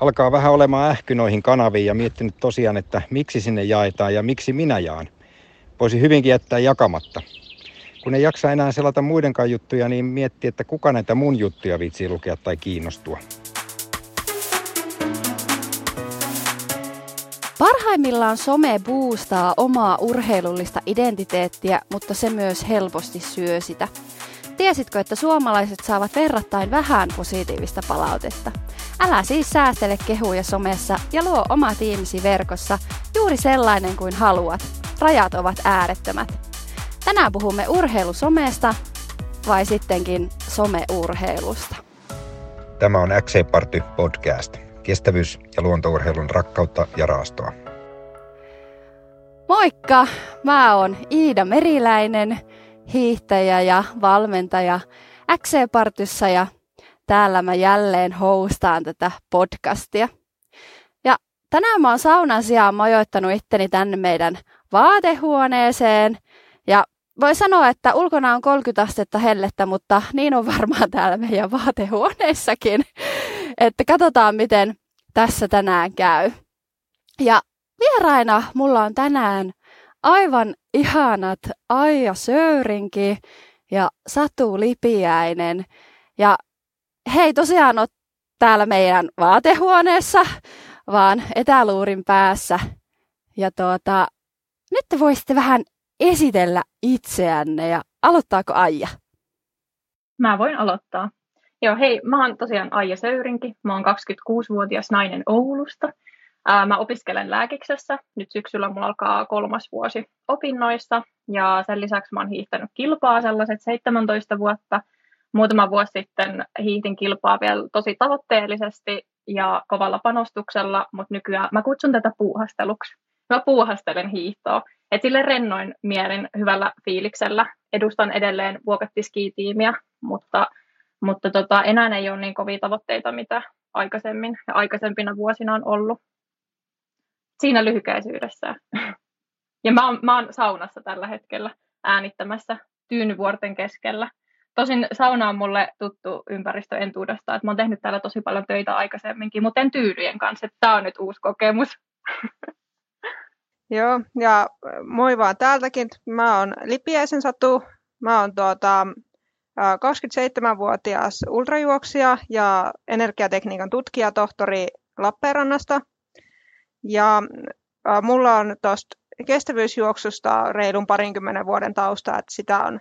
alkaa vähän olemaan ähky noihin kanaviin ja miettinyt tosiaan, että miksi sinne jaetaan ja miksi minä jaan. Voisi hyvinkin jättää jakamatta. Kun ei jaksa enää selata muidenkaan juttuja, niin mietti, että kuka näitä mun juttuja viitsii lukea tai kiinnostua. Parhaimmillaan some boostaa omaa urheilullista identiteettiä, mutta se myös helposti syö sitä. Tiesitkö, että suomalaiset saavat verrattain vähän positiivista palautetta? Älä siis säästele kehuja somessa ja luo oma tiimisi verkossa juuri sellainen kuin haluat. Rajat ovat äärettömät. Tänään puhumme urheilusomesta vai sittenkin someurheilusta. Tämä on XC Party podcast. Kestävyys- ja luontourheilun rakkautta ja raastoa. Moikka! Mä oon Iida Meriläinen, hiihtäjä ja valmentaja XC-partyssa ja täällä mä jälleen hostaan tätä podcastia. Ja tänään mä oon saunan sijaan majoittanut itteni tänne meidän vaatehuoneeseen ja voi sanoa, että ulkona on 30 astetta hellettä, mutta niin on varmaan täällä meidän vaatehuoneessakin. Että katsotaan, miten tässä tänään käy. Ja vieraina mulla on tänään aivan ihanat Aija Söyrinki ja Satu Lipiäinen. Ja hei tosiaan on täällä meidän vaatehuoneessa, vaan etäluurin päässä. Ja tuota, nyt te voisitte vähän esitellä itseänne ja aloittaako Aija? Mä voin aloittaa. Joo, hei, mä oon tosiaan Aija Söyrinki. Mä oon 26-vuotias nainen Oulusta. Ää, mä opiskelen lääkiksessä. Nyt syksyllä mulla alkaa kolmas vuosi opinnoissa. Ja sen lisäksi mä oon hiihtänyt kilpaa sellaiset 17 vuotta. Muutama vuosi sitten hiihdin kilpaa vielä tosi tavoitteellisesti ja kovalla panostuksella, mutta nykyään mä kutsun tätä puuhasteluksi. Mä puuhastelen hiihtoa. Et sille rennoin mielin hyvällä fiiliksellä. Edustan edelleen vuokattiskiitiimiä, mutta, mutta tota, enää ei ole niin kovia tavoitteita, mitä aikaisemmin ja aikaisempina vuosina on ollut. Siinä lyhykäisyydessä. Ja mä oon, mä oon saunassa tällä hetkellä äänittämässä Tyynyvuorten keskellä. Tosin sauna on mulle tuttu ympäristö entuudesta, että mä oon tehnyt täällä tosi paljon töitä aikaisemminkin, mutta en tyynyjen kanssa, että tää on nyt uusi kokemus. Joo, ja moi vaan täältäkin. Mä oon Lipiäisen Satu. Mä oon tuota, 27-vuotias ultrajuoksija ja energiatekniikan tutkija tohtori Lappeenrannasta. Ja mulla on tuosta kestävyysjuoksusta reilun parinkymmenen vuoden tausta, että sitä on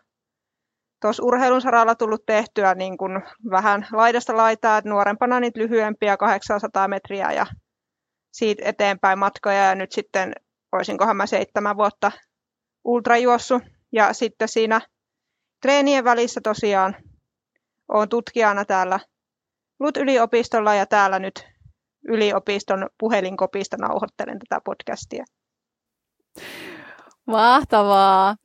tuossa urheilun saralla tullut tehtyä niin kuin vähän laidasta laitaa, että nuorempana niitä lyhyempiä 800 metriä ja siitä eteenpäin matkoja ja nyt sitten olisinkohan mä seitsemän vuotta ultrajuossu. Ja sitten siinä treenien välissä tosiaan olen tutkijana täällä LUT-yliopistolla ja täällä nyt yliopiston puhelinkopista nauhoittelen tätä podcastia. Mahtavaa!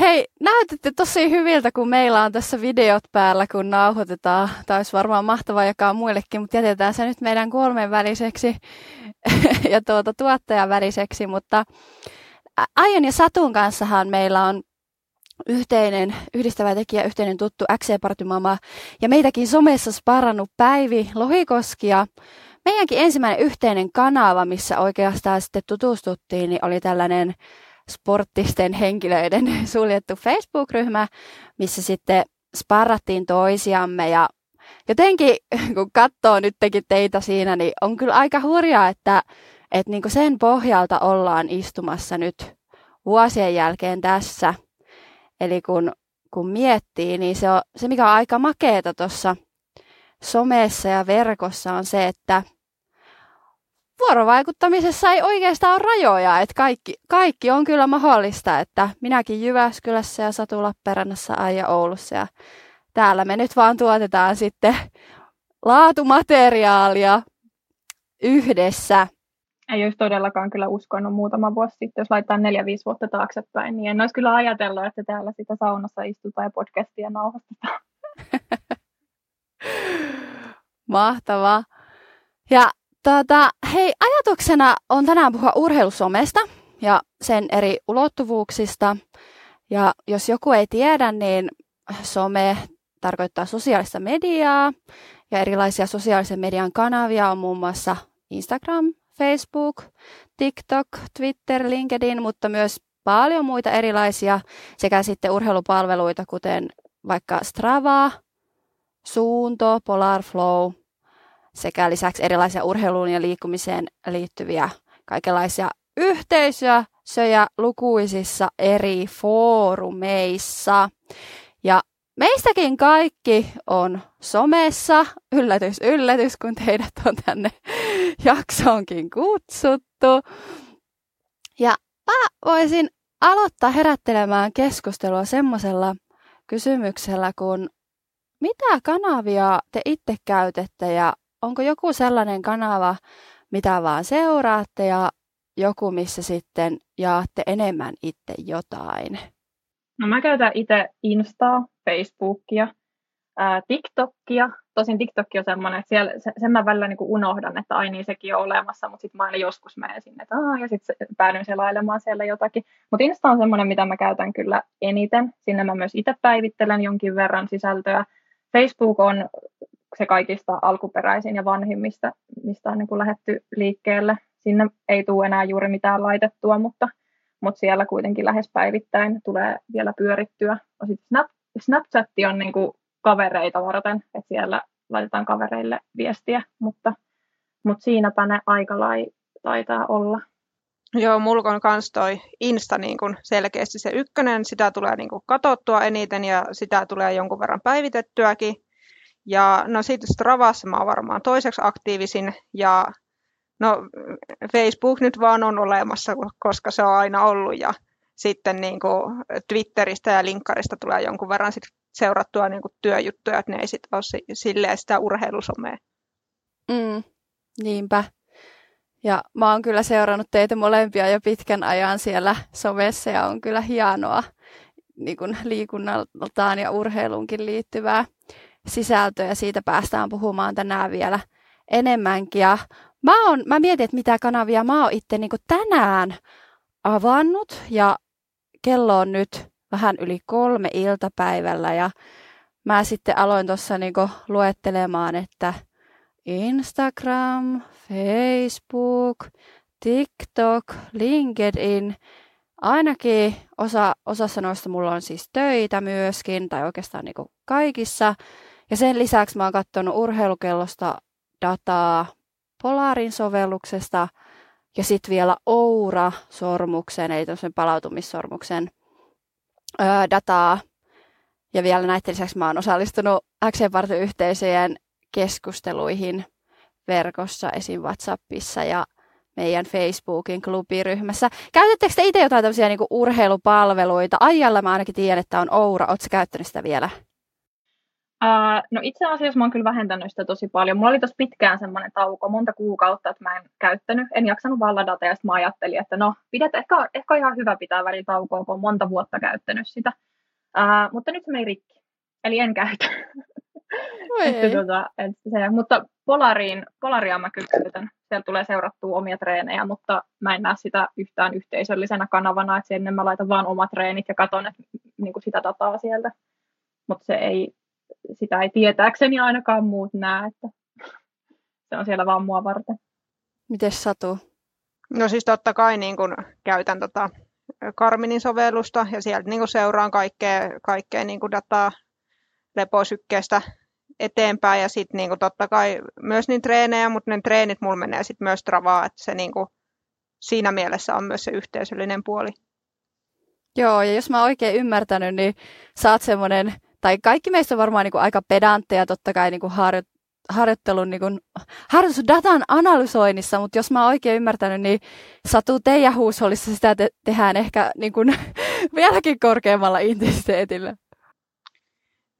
Hei, näytätte tosi hyviltä, kun meillä on tässä videot päällä, kun nauhoitetaan. Tämä olisi varmaan mahtavaa jakaa muillekin, mutta jätetään se nyt meidän kolmen väliseksi ja tuota, tuottajan väliseksi. Mutta Aion ja Satun kanssahan meillä on yhteinen yhdistävä tekijä, yhteinen tuttu XC Partymama ja meitäkin somessa sparannut Päivi Lohikoski ja meidänkin ensimmäinen yhteinen kanava, missä oikeastaan sitten tutustuttiin, niin oli tällainen sporttisten henkilöiden suljettu Facebook-ryhmä, missä sitten sparrattiin toisiamme ja jotenkin kun katsoo nytkin teitä siinä, niin on kyllä aika hurjaa, että, että niin sen pohjalta ollaan istumassa nyt vuosien jälkeen tässä. Eli kun, kun miettii, niin se, on, se mikä on aika makeeta tuossa somessa ja verkossa on se, että vuorovaikuttamisessa ei oikeastaan ole rajoja, että kaikki, kaikki on kyllä mahdollista, että minäkin Jyväskylässä ja Satu Lappeenrannassa ja Oulussa ja täällä me nyt vaan tuotetaan sitten laatumateriaalia yhdessä. Ei olisi todellakaan kyllä uskonut muutama vuosi sitten, jos laittaa neljä, viisi vuotta taaksepäin, niin en olisi kyllä ajatellut, että täällä sitä saunassa istutaan ja podcastia nauhoitetaan. Mahtavaa. Ja Tota, hei, ajatuksena on tänään puhua urheilusomesta ja sen eri ulottuvuuksista. Ja jos joku ei tiedä, niin some tarkoittaa sosiaalista mediaa ja erilaisia sosiaalisen median kanavia on muun muassa Instagram, Facebook, TikTok, Twitter, LinkedIn, mutta myös paljon muita erilaisia sekä sitten urheilupalveluita, kuten vaikka Strava, Suunto, Polar Flow sekä lisäksi erilaisia urheiluun ja liikkumiseen liittyviä kaikenlaisia yhteisöjä söjä lukuisissa eri foorumeissa. Ja meistäkin kaikki on somessa. Yllätys, yllätys, kun teidät on tänne jaksoonkin kutsuttu. Ja mä voisin aloittaa herättelemään keskustelua semmoisella kysymyksellä, kun mitä kanavia te itse käytätte ja onko joku sellainen kanava, mitä vaan seuraatte ja joku, missä sitten jaatte enemmän itse jotain? No mä käytän itse Instaa, Facebookia, ää, TikTokia. Tosin TikTok on semmoinen, että siellä, sen mä välillä niin unohdan, että ai niin sekin on olemassa, mutta sitten mä aina joskus menen sinne, että Aa, ja sitten päädyin selailemaan siellä jotakin. Mutta Insta on semmoinen, mitä mä käytän kyllä eniten. Sinne mä myös itse päivittelen jonkin verran sisältöä. Facebook on se kaikista alkuperäisin ja vanhimmista, mistä on niin kuin lähetty liikkeelle. Sinne ei tule enää juuri mitään laitettua, mutta, mutta siellä kuitenkin lähes päivittäin tulee vielä pyörittyä. Snap, Snapchat on niin kuin kavereita varten, että siellä laitetaan kavereille viestiä, mutta, mutta siinäpä ne aika lai taitaa olla. Joo, mulla on myös toi Insta niin kun selkeästi se ykkönen, sitä tulee niin kun eniten ja sitä tulee jonkun verran päivitettyäkin. Ja no sitten Stravassa mä oon varmaan toiseksi aktiivisin ja no Facebook nyt vaan on olemassa, koska se on aina ollut ja sitten niin kuin Twitteristä ja linkkarista tulee jonkun verran sit seurattua niin kuin työjuttuja, että ne ei sitten ole silleen sitä urheilusomea. Mm, niinpä. Ja mä oon kyllä seurannut teitä molempia jo pitkän ajan siellä somessa ja on kyllä hienoa niin kuin liikunnaltaan ja urheiluunkin liittyvää sisältöä ja siitä päästään puhumaan tänään vielä enemmänkin. Ja mä, on, mä mietin, että mitä kanavia mä oon itse niin tänään avannut ja kello on nyt vähän yli kolme iltapäivällä ja mä sitten aloin tuossa niin luettelemaan, että Instagram, Facebook, TikTok, LinkedIn, ainakin osa, osassa noista mulla on siis töitä myöskin, tai oikeastaan niin kaikissa. Ja sen lisäksi mä oon katsonut urheilukellosta dataa Polarin sovelluksesta ja sitten vielä Oura-sormuksen, eli tämmöisen palautumissormuksen dataa. Ja vielä näiden lisäksi mä oon osallistunut Action-yhteisöjen keskusteluihin verkossa, esim. WhatsAppissa ja meidän Facebookin klubiryhmässä. Käytättekö te itse jotain tämmöisiä niin urheilupalveluita? Ajalla mä ainakin tiedän, että on Oura. Oletko käyttänyt sitä vielä? Uh, no itse asiassa mä oon kyllä vähentänyt sitä tosi paljon. Mulla oli tosi pitkään semmoinen tauko, monta kuukautta, että mä en käyttänyt. En jaksanut vaan ladata ja sitten mä ajattelin, että no, pidet, ehkä, ehkä on ihan hyvä pitää välillä taukoa, kun on monta vuotta käyttänyt sitä. Uh, mutta nyt se meni rikki. Eli en käytä. että, tota, et se, mutta Polariin, Polaria mä kyllä käytän. Siellä tulee seurattua omia treenejä, mutta mä en näe sitä yhtään yhteisöllisenä kanavana, että sinne mä laitan vaan omat treenit ja katon että, niin kuin sitä dataa sieltä. Mutta se ei, sitä ei tietääkseni ainakaan muut näe, että se on siellä vaan mua varten. Miten Satu? No siis totta kai niin kun käytän tota Karminin sovellusta ja sieltä niin seuraan kaikkea, kaikkea niin dataa leposykkeestä eteenpäin ja sitten niin totta kai myös niin treenejä, mutta ne treenit mulla menee sitten myös travaa, että se niin kuin, siinä mielessä on myös se yhteisöllinen puoli. Joo, ja jos mä oikein ymmärtänyt, niin sä oot semmoinen, tai kaikki meistä on varmaan niin kuin aika pedantteja totta kai niin kuin harjo, harjoittelun, niin kuin, harjoitusdatan analysoinnissa, mutta jos mä oon oikein ymmärtänyt, niin Satu teidän huushollissa sitä te- tehdään ehkä niin kuin, vieläkin korkeammalla intensiteetillä.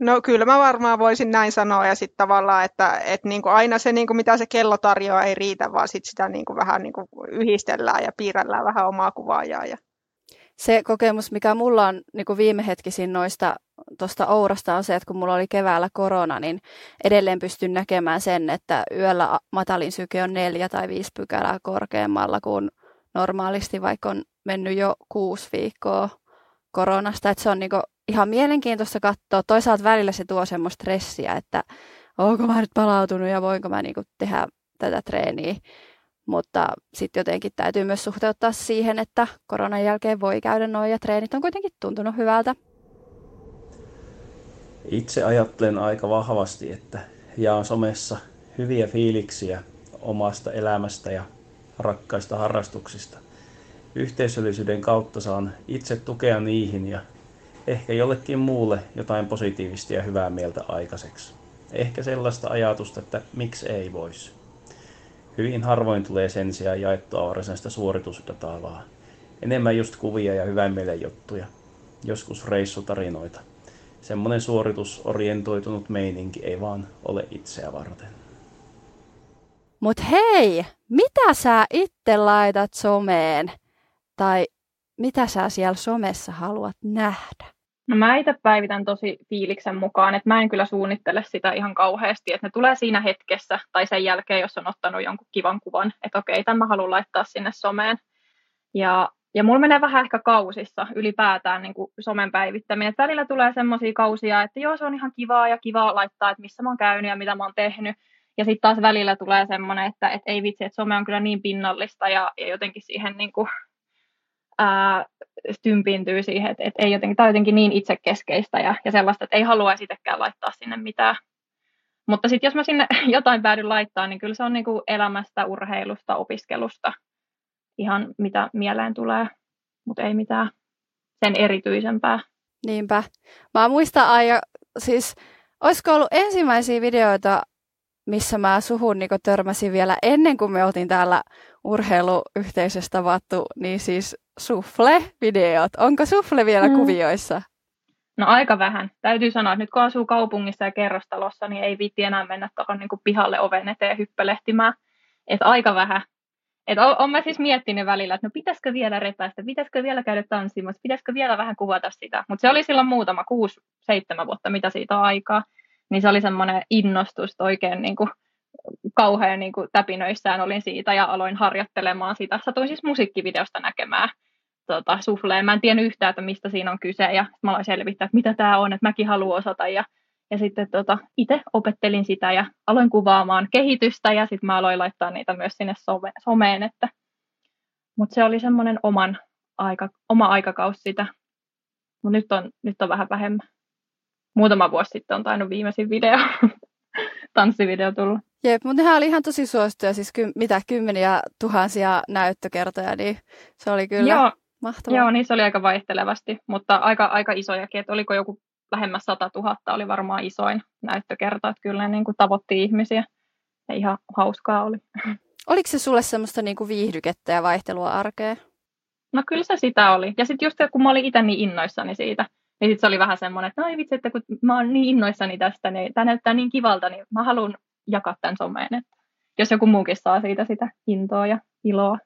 No kyllä mä varmaan voisin näin sanoa ja sitten tavallaan, että, että niin kuin aina se niin kuin mitä se kello tarjoaa ei riitä, vaan sit sitä niin kuin vähän niin kuin yhdistellään ja piirrellään vähän omaa kuvaajaa. Ja... Se kokemus, mikä mulla on niin kuin viime hetkisin noista tuosta Ourasta on se, että kun mulla oli keväällä korona, niin edelleen pystyn näkemään sen, että yöllä matalin syke on neljä tai viisi pykälää korkeammalla kuin normaalisti, vaikka on mennyt jo kuusi viikkoa koronasta. Että se on niin kuin ihan mielenkiintoista katsoa. Toisaalta välillä se tuo semmoista stressiä, että onko mä nyt palautunut ja voinko mä niinku tehdä tätä treeniä. Mutta sitten jotenkin täytyy myös suhteuttaa siihen, että koronan jälkeen voi käydä noin ja treenit on kuitenkin tuntunut hyvältä. Itse ajattelen aika vahvasti, että jaan somessa hyviä fiiliksiä omasta elämästä ja rakkaista harrastuksista. Yhteisöllisyyden kautta saan itse tukea niihin ja ehkä jollekin muulle jotain positiivista ja hyvää mieltä aikaiseksi. Ehkä sellaista ajatusta, että miksi ei voisi. Hyvin harvoin tulee sen sijaan jaettua varsinaista suoritusdataa, vaan enemmän just kuvia ja hyvän mielen juttuja. Joskus reissutarinoita. Semmoinen suoritusorientoitunut meininki ei vaan ole itseä varten. Mut hei, mitä sä itse laitat someen? Tai mitä sä siellä somessa haluat nähdä? No mä itse päivitän tosi fiiliksen mukaan, että mä en kyllä suunnittele sitä ihan kauheasti, että ne tulee siinä hetkessä tai sen jälkeen, jos on ottanut jonkun kivan kuvan, että okei, tämän mä haluan laittaa sinne someen. Ja, ja mulla menee vähän ehkä kausissa ylipäätään niin kuin somen päivittäminen. Että välillä tulee semmoisia kausia, että joo, se on ihan kivaa ja kivaa laittaa, että missä mä oon käynyt ja mitä mä oon tehnyt. Ja sitten taas välillä tulee semmoinen, että, että ei vitsi, että some on kyllä niin pinnallista ja, ja jotenkin siihen niin kuin, ää, tympiintyy siihen, että, että ei jotenkin, tai jotenkin niin itsekeskeistä ja, ja sellaista, että ei halua itsekään laittaa sinne mitään. Mutta sitten jos mä sinne jotain päädyn laittaa, niin kyllä se on niin kuin elämästä, urheilusta, opiskelusta, ihan mitä mieleen tulee, mutta ei mitään sen erityisempää. Niinpä. Mä muistan aina, siis olisiko ollut ensimmäisiä videoita, missä mä suhun niin törmäsin vielä ennen kuin me oltiin täällä urheiluyhteisössä tavattu, niin siis sufle-videot. Onko sufle vielä mm. kuvioissa? No aika vähän. Täytyy sanoa, että nyt kun asuu kaupungissa ja kerrostalossa, niin ei viitti enää mennä tuohon niin pihalle oven eteen hyppelehtimään. Että aika vähän. Et on, mä siis miettinyt välillä, että no pitäisikö vielä repäistä, pitäisikö vielä käydä tanssimassa, pitäisikö vielä vähän kuvata sitä. Mutta se oli silloin muutama, kuusi, seitsemän vuotta, mitä siitä on aikaa. Niin se oli semmoinen innostus oikein niin kuin kauhean niin kuin täpinöissään olin siitä ja aloin harjoittelemaan sitä. Satuin siis musiikkivideosta näkemään tota, sufleen. Mä en tiennyt yhtään, että mistä siinä on kyse ja mä aloin selvittää, että mitä tämä on, että mäkin haluan osata ja, ja sitten tota, itse opettelin sitä ja aloin kuvaamaan kehitystä ja sitten mä aloin laittaa niitä myös sinne some, someen, että mutta se oli semmoinen oman aika, oma aikakausi sitä, mutta nyt on, nyt on vähän vähemmän. Muutama vuosi sitten on tainnut viimeisin video, tanssivideo tullut. Jep, mutta nehän oli ihan tosi suosittuja, siis ky- mitä kymmeniä tuhansia näyttökertoja, niin se oli kyllä Joo, Mahtavaa. Joo, niin se oli aika vaihtelevasti, mutta aika, aika isojakin, että oliko joku lähemmäs 100 000 oli varmaan isoin näyttökerta, että kyllä ne niin kuin tavoitti ihmisiä ja ihan hauskaa oli. Oliko se sulle semmoista niin kuin viihdykettä ja vaihtelua arkeen? No kyllä se sitä oli. Ja sitten just kun mä olin itse niin innoissani siitä, niin sitten se oli vähän semmoinen, että no ei vitsi, että kun mä oon niin innoissani tästä, niin tämä näyttää niin kivalta, niin mä haluan jakaa tämän someen. Että jos joku muukin saa siitä sitä intoa ja iloa.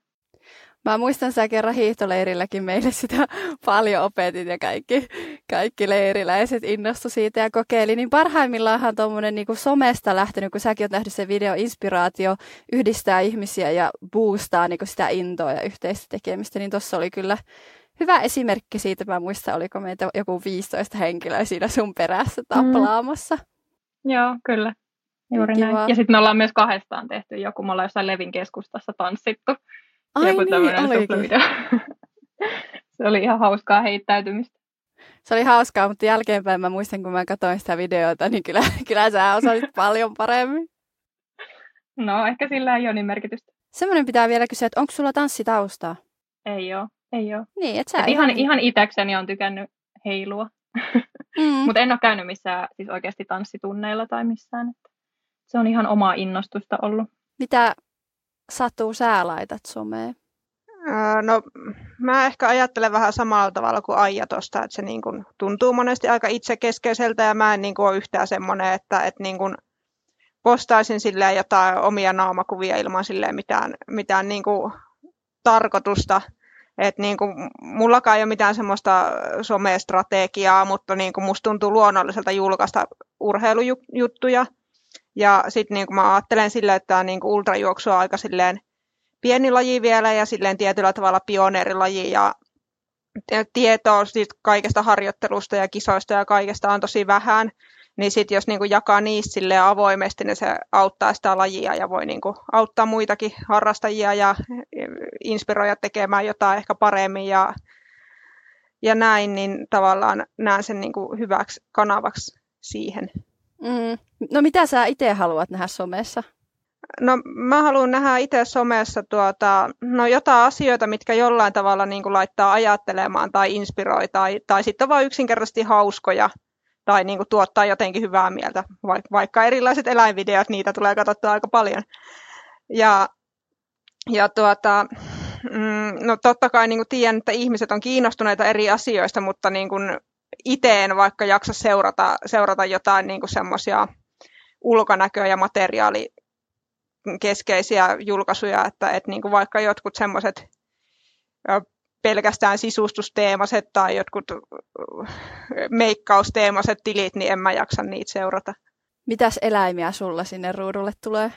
Mä muistan sä kerran hiihtoleirilläkin meille sitä paljon opetit ja kaikki, kaikki leiriläiset innostu siitä ja kokeili. Niin parhaimmillaanhan tuommoinen niin somesta lähtenyt, kun säkin oot nähnyt sen video, inspiraatio yhdistää ihmisiä ja boostaa niin sitä intoa ja yhteistä tekemistä, niin tuossa oli kyllä hyvä esimerkki siitä. Mä muistan, oliko meitä joku 15 henkilöä siinä sun perässä taplaamassa. Mm. Joo, kyllä. Juuri Kiva. näin. Ja sitten me ollaan myös kahdestaan tehty joku, me ollaan jossain Levin keskustassa tanssittu. Ai joku niin, Se oli ihan hauskaa heittäytymistä. Se oli hauskaa, mutta jälkeenpäin mä muistan, kun mä katsoin sitä videota, niin kyllä, kyllä sä osasit paljon paremmin. No, ehkä sillä ei ole niin merkitystä. Semmoinen pitää vielä kysyä, että onko sulla tanssitaustaa? Ei ole, ei ole. Niin, et sä et ihan, ihan itäkseni on tykännyt heilua. Mm. mutta en ole käynyt missään siis oikeasti tanssitunneilla tai missään. Että se on ihan omaa innostusta ollut. Mitä Satu, sä laitat someen? No, mä ehkä ajattelen vähän samalla tavalla kuin Aija tuosta, että se niin kuin tuntuu monesti aika itsekeskeiseltä ja mä en niin kuin ole yhtään semmoinen, että, että niin kuin postaisin silleen jotain omia naamakuvia ilman silleen mitään, mitään niin kuin tarkoitusta. Et niin kuin, mullakaan ei ole mitään semmoista somestrategiaa, mutta niin kuin musta tuntuu luonnolliselta julkaista urheilujuttuja – ja sitten niin mä ajattelen sillä, että tämä niin ultrajuoksu on aika silleen pieni laji vielä ja silleen tietyllä tavalla pioneerilaji ja tietoa siitä kaikesta harjoittelusta ja kisoista ja kaikesta on tosi vähän, niin sitten jos niinku jakaa niistä avoimesti, niin se auttaa sitä lajia ja voi niinku auttaa muitakin harrastajia ja inspiroida tekemään jotain ehkä paremmin ja, ja näin, niin tavallaan näen sen niinku hyväksi kanavaksi siihen. Mm. No mitä sä itse haluat nähdä somessa? No mä haluan nähdä itse somessa tuota, no jotain asioita, mitkä jollain tavalla niin kuin laittaa ajattelemaan tai inspiroi tai, tai sitten vain yksinkertaisesti hauskoja tai niin kuin tuottaa jotenkin hyvää mieltä, vaikka erilaiset eläinvideot, niitä tulee katsottua aika paljon. Ja, ja tuota, mm, no totta kai niin kuin tiedän, että ihmiset on kiinnostuneita eri asioista, mutta niin kuin itse en vaikka jaksa seurata, seurata jotain niin semmoisia ulkonäköä ja materiaali keskeisiä julkaisuja, että, että niin kuin vaikka jotkut semmoiset pelkästään sisustusteemaset tai jotkut meikkausteemaset tilit, niin en mä jaksa niitä seurata. Mitäs eläimiä sulla sinne ruudulle tulee?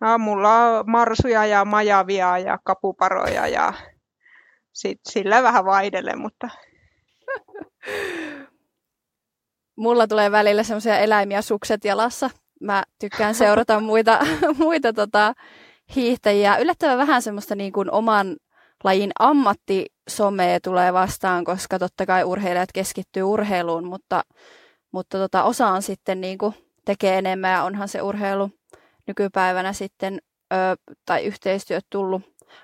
No, mulla on marsuja ja majavia ja kapuparoja ja sit, sillä vähän vaihdelle, mutta... Mulla tulee välillä semmoisia eläimiä sukset jalassa mä tykkään seurata muita, muita tota, hiihtäjiä. Yllättävän vähän semmoista niin kuin oman lajin ammattisomea tulee vastaan, koska totta kai urheilijat keskittyy urheiluun, mutta, mutta tota, osa on sitten niin kuin tekee enemmän ja onhan se urheilu nykypäivänä sitten ö, tai yhteistyöt tullut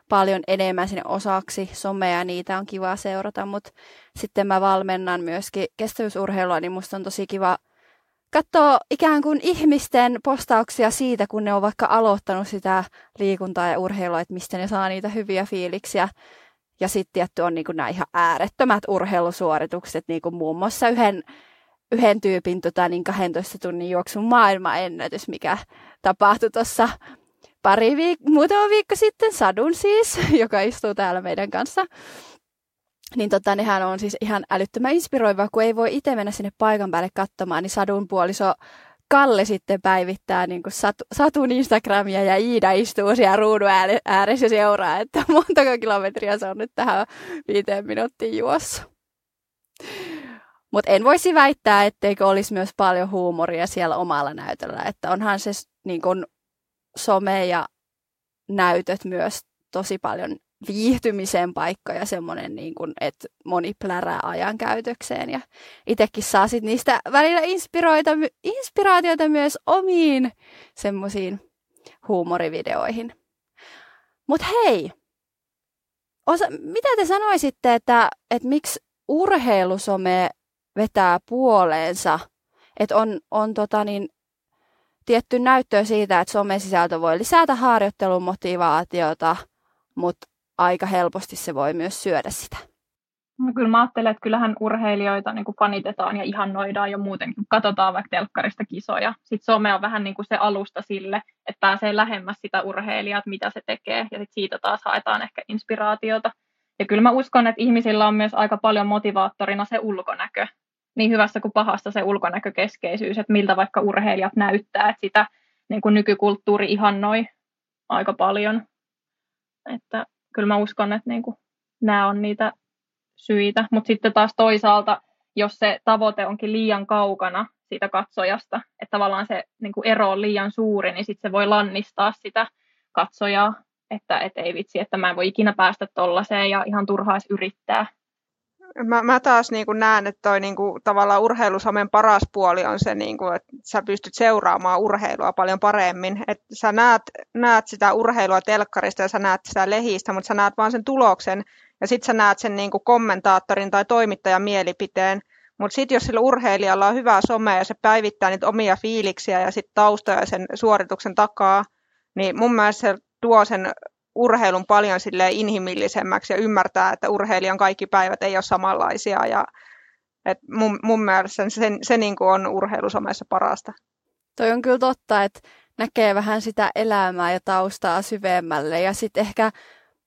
paljon enemmän sinne osaksi somea ja niitä on kiva seurata, mutta sitten mä valmennan myöskin kestävyysurheilua, niin musta on tosi kiva – katsoa ikään kuin ihmisten postauksia siitä, kun ne on vaikka aloittanut sitä liikuntaa ja urheilua, että mistä ne saa niitä hyviä fiiliksiä. Ja sitten tietty on niin nämä ihan äärettömät urheilusuoritukset, niin kuin muun muassa yhden, yhden tyypin tota, niin 12 tunnin juoksun maailmanennätys, mikä tapahtui tuossa pari viik- muutama viikko sitten, Sadun siis, joka istuu täällä meidän kanssa niin tota, nehän on siis ihan älyttömän inspiroiva, kun ei voi itse mennä sinne paikan päälle katsomaan, niin Sadun puoliso Kalle sitten päivittää niin kuin Satu, Satun Instagramia ja Iida istuu siellä ruudun ääressä ja seuraa, että montako kilometriä se on nyt tähän viiteen minuuttiin juossa. Mutta en voisi väittää, etteikö olisi myös paljon huumoria siellä omalla näytöllä, että onhan se niin kuin some ja näytöt myös tosi paljon viihtymisen paikka ja semmoinen, niin kuin, että moni plärää ajankäytökseen. Ja itsekin saa sit niistä välillä inspiroita, inspiraatiota myös omiin semmoisiin huumorivideoihin. Mutta hei, osa, mitä te sanoisitte, että, että miksi urheilusome vetää puoleensa? Että on, on tota niin, tietty näyttöä siitä, että somesisältö voi lisätä harjoittelun motivaatiota, mutta aika helposti se voi myös syödä sitä. No kyllä mä ajattelen, että kyllähän urheilijoita niin fanitetaan ja ihannoidaan jo muutenkin. Katsotaan vaikka telkkarista kisoja. Sitten some on vähän niin kuin se alusta sille, että pääsee lähemmäs sitä urheilijaa, mitä se tekee. Ja sitten siitä taas haetaan ehkä inspiraatiota. Ja kyllä mä uskon, että ihmisillä on myös aika paljon motivaattorina se ulkonäkö. Niin hyvässä kuin pahasta se ulkonäkökeskeisyys, että miltä vaikka urheilijat näyttää, että sitä niin kuin nykykulttuuri ihannoi aika paljon. Että kyllä mä uskon, että niin kuin, nämä on niitä syitä. Mutta sitten taas toisaalta, jos se tavoite onkin liian kaukana siitä katsojasta, että tavallaan se niin kuin ero on liian suuri, niin sitten se voi lannistaa sitä katsojaa, että et ei vitsi, että mä en voi ikinä päästä tollaiseen ja ihan turhaa yrittää. Mä, mä taas niin näen, että toi niin kuin, tavallaan urheilusomen paras puoli on se, niin kuin, että sä pystyt seuraamaan urheilua paljon paremmin. Että sä näet, näet sitä urheilua telkkarista ja sä näet sitä lehistä, mutta sä näet vaan sen tuloksen ja sitten sä näet sen niin kuin kommentaattorin tai toimittajan mielipiteen. Mutta sitten jos sillä urheilijalla on hyvää somea ja se päivittää niitä omia fiiliksiä ja sitten taustoja sen suorituksen takaa, niin mun mielestä se tuo sen urheilun paljon sille inhimillisemmäksi ja ymmärtää, että urheilijan kaikki päivät ei ole samanlaisia. Ja, et mun, mun mielestä se, se, niin kuin on urheilusomessa parasta. Toi on kyllä totta, että näkee vähän sitä elämää ja taustaa syvemmälle. Ja sitten ehkä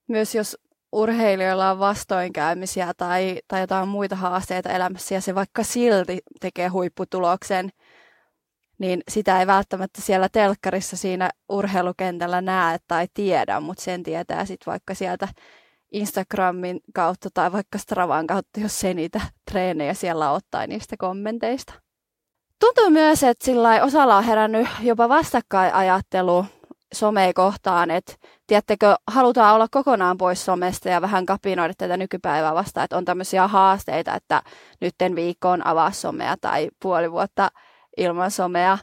myös jos urheilijoilla on vastoinkäymisiä tai, tai jotain muita haasteita elämässä ja se vaikka silti tekee huipputuloksen, niin sitä ei välttämättä siellä telkkarissa siinä urheilukentällä näe tai tiedä, mutta sen tietää sitten vaikka sieltä Instagramin kautta tai vaikka Stravan kautta, jos ei niitä treenejä siellä ottaa niistä kommenteista. Tuntuu myös, että sillä osalla on herännyt jopa vastakkainajattelu someen kohtaan, että tiedättekö, halutaan olla kokonaan pois somesta ja vähän kapinoida tätä nykypäivää vastaan, että on tämmöisiä haasteita, että nytten viikkoon avaa somea tai puoli vuotta ilman somea,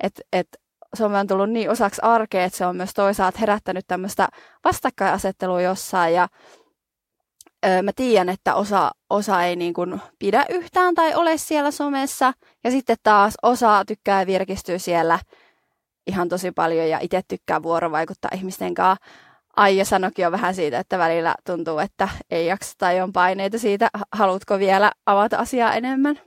että et some on tullut niin osaksi arkea, että se on myös toisaalta herättänyt tämmöistä vastakkainasettelua jossain ja ö, mä tiedän, että osa, osa ei niin kuin pidä yhtään tai ole siellä somessa ja sitten taas osa tykkää virkistyä siellä ihan tosi paljon ja itse tykkää vuorovaikuttaa ihmisten kanssa. Aija sanoikin jo vähän siitä, että välillä tuntuu, että ei jaksa tai on paineita siitä. Haluatko vielä avata asiaa enemmän?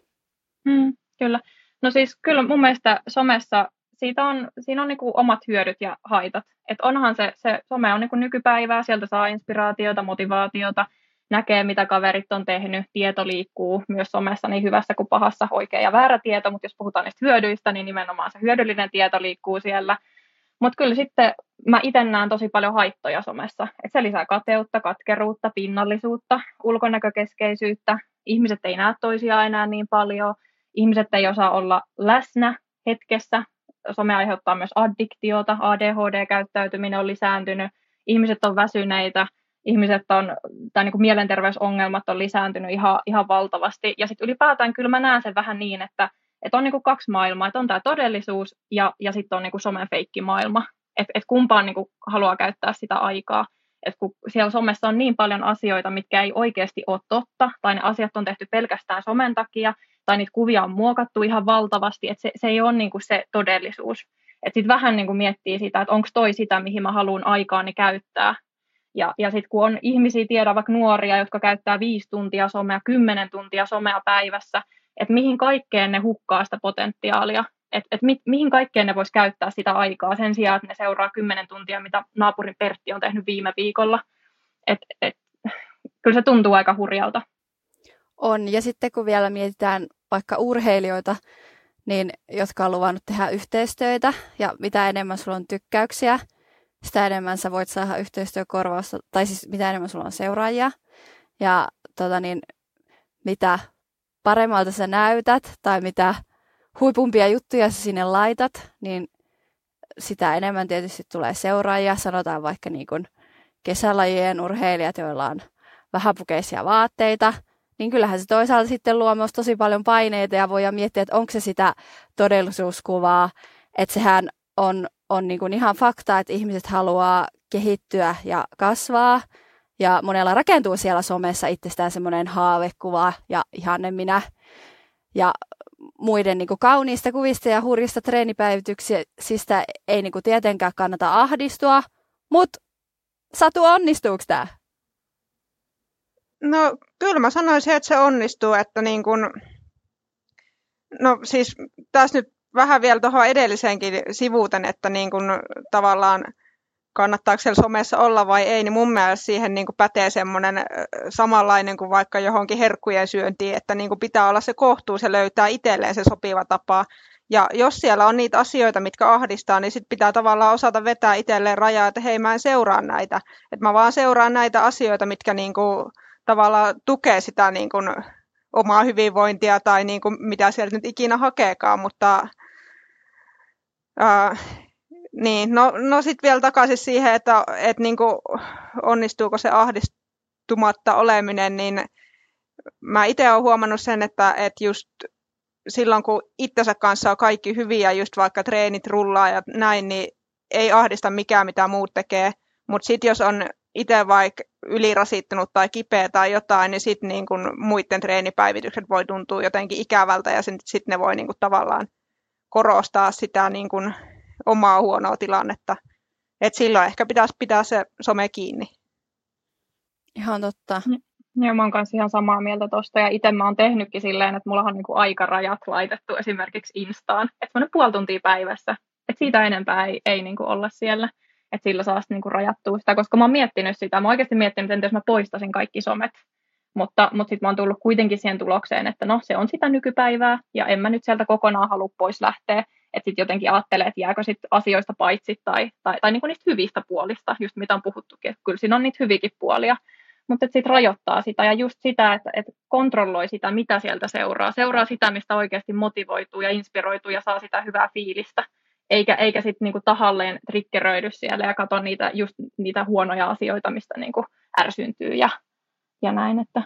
Mm, kyllä. No siis kyllä mun mielestä somessa siitä on, siinä on niin kuin omat hyödyt ja haitat. Et onhan se, se some on niin kuin nykypäivää, sieltä saa inspiraatiota, motivaatiota, näkee mitä kaverit on tehnyt, tieto liikkuu myös somessa niin hyvässä kuin pahassa, oikea ja väärä tieto, mutta jos puhutaan niistä hyödyistä, niin nimenomaan se hyödyllinen tieto liikkuu siellä. Mutta kyllä sitten mä itse näen tosi paljon haittoja somessa. Et se lisää kateutta, katkeruutta, pinnallisuutta, ulkonäkökeskeisyyttä. Ihmiset ei näe toisiaan enää niin paljon. Ihmiset ei osaa olla läsnä hetkessä. Some aiheuttaa myös addiktiota. ADHD-käyttäytyminen on lisääntynyt. Ihmiset on väsyneitä. Ihmiset on, tai niin kuin mielenterveysongelmat on lisääntynyt ihan, ihan valtavasti. Ja sitten ylipäätään kyllä mä näen sen vähän niin, että, että on niin kuin kaksi maailmaa. Että on tämä todellisuus ja, ja sitten on niin kuin somen feikkimaailma että et kumpaan niin kuin haluaa käyttää sitä aikaa. Et kun siellä somessa on niin paljon asioita, mitkä ei oikeasti ole totta, tai ne asiat on tehty pelkästään somen takia, tai niitä kuvia on muokattu ihan valtavasti, että se, se ei ole niin kuin se todellisuus. Että sitten vähän niin kuin miettii sitä, että onko toi sitä, mihin mä haluan aikaani käyttää. Ja, ja sitten kun on ihmisiä, tiedä vaikka nuoria, jotka käyttää viisi tuntia somea, kymmenen tuntia somea päivässä, että mihin kaikkeen ne hukkaa sitä potentiaalia että et mi, mihin kaikkeen ne voisi käyttää sitä aikaa sen sijaan, että ne seuraa kymmenen tuntia, mitä naapurin Pertti on tehnyt viime viikolla. Et, et, kyllä se tuntuu aika hurjalta. On, ja sitten kun vielä mietitään vaikka urheilijoita, niin, jotka on luvannut tehdä yhteistyötä, ja mitä enemmän sulla on tykkäyksiä, sitä enemmän sä voit saada yhteistyökorvausta, tai siis mitä enemmän sulla on seuraajia, ja tota niin, mitä paremmalta sä näytät, tai mitä huipumpia juttuja sä sinne laitat, niin sitä enemmän tietysti tulee seuraajia. Sanotaan vaikka niin kuin kesälajien urheilijat, joilla on vähäpukeisia vaatteita, niin kyllähän se toisaalta sitten luo myös tosi paljon paineita ja voi miettiä, että onko se sitä todellisuuskuvaa, että sehän on, on niin kuin ihan fakta, että ihmiset haluaa kehittyä ja kasvaa, ja monella rakentuu siellä somessa itsestään semmoinen haavekuva ja ihanne minä. Ja muiden niin kuin kauniista kuvista ja hurjista treenipäivityksistä ei niin kuin tietenkään kannata ahdistua, mutta Satu, onnistuuko tämä? No kyllä mä sanoisin, että se onnistuu, että niin kun, no siis tässä nyt vähän vielä tuohon edelliseenkin sivuuten, että niin kun tavallaan kannattaako siellä somessa olla vai ei, niin mun mielestä siihen niin kuin pätee semmoinen samanlainen kuin vaikka johonkin herkkujen syöntiin, että niin kuin pitää olla se kohtuus ja löytää itselleen se sopiva tapa. Ja jos siellä on niitä asioita, mitkä ahdistaa, niin sitten pitää tavallaan osata vetää itselleen rajaa, että hei mä en seuraa näitä. Että mä vaan seuraan näitä asioita, mitkä niin kuin, tavallaan tukee sitä niin kuin, omaa hyvinvointia tai niin kuin, mitä sieltä nyt ikinä hakeekaan, mutta äh, niin, no, no sitten vielä takaisin siihen, että, että niin kuin, onnistuuko se ahdistumatta oleminen, niin mä itse olen huomannut sen, että, että just silloin kun itsensä kanssa on kaikki hyviä, just vaikka treenit rullaa ja näin, niin ei ahdista mikään, mitä muut tekee. Mutta sitten jos on itse vaikka ylirasittunut tai kipeä tai jotain, niin sitten niin kun muiden treenipäivitykset voi tuntua jotenkin ikävältä ja sitten ne voi niin kun tavallaan korostaa sitä niin kun omaa huonoa tilannetta. Et silloin ehkä pitäisi pitää se some kiinni. Ihan totta. Joo, mä oon kanssa ihan samaa mieltä tuosta. Ja itse mä oon tehnytkin silleen, että mulla on niinku aikarajat laitettu esimerkiksi Instaan. Että semmoinen puoli tuntia päivässä. Että siitä enempää ei, ei niinku olla siellä. Että sillä saa niinku rajattua sitä, koska mä oon miettinyt sitä. Mä oon oikeasti miettinyt, että jos mä poistasin kaikki somet. Mutta, mutta sitten mä oon tullut kuitenkin siihen tulokseen, että no se on sitä nykypäivää ja en mä nyt sieltä kokonaan halua pois lähteä että sitten jotenkin ajattelee, että jääkö sit asioista paitsi tai, tai, tai niinku niistä hyvistä puolista, just mitä on puhuttukin, että kyllä siinä on niitä hyvikin puolia, mutta sitten rajoittaa sitä ja just sitä, että, että kontrolloi sitä, mitä sieltä seuraa. Seuraa sitä, mistä oikeasti motivoituu ja inspiroituu ja saa sitä hyvää fiilistä, eikä, eikä sitten niinku tahalleen triggeröidy siellä ja katso niitä, just niitä huonoja asioita, mistä niinku ärsyntyy ja, ja näin, että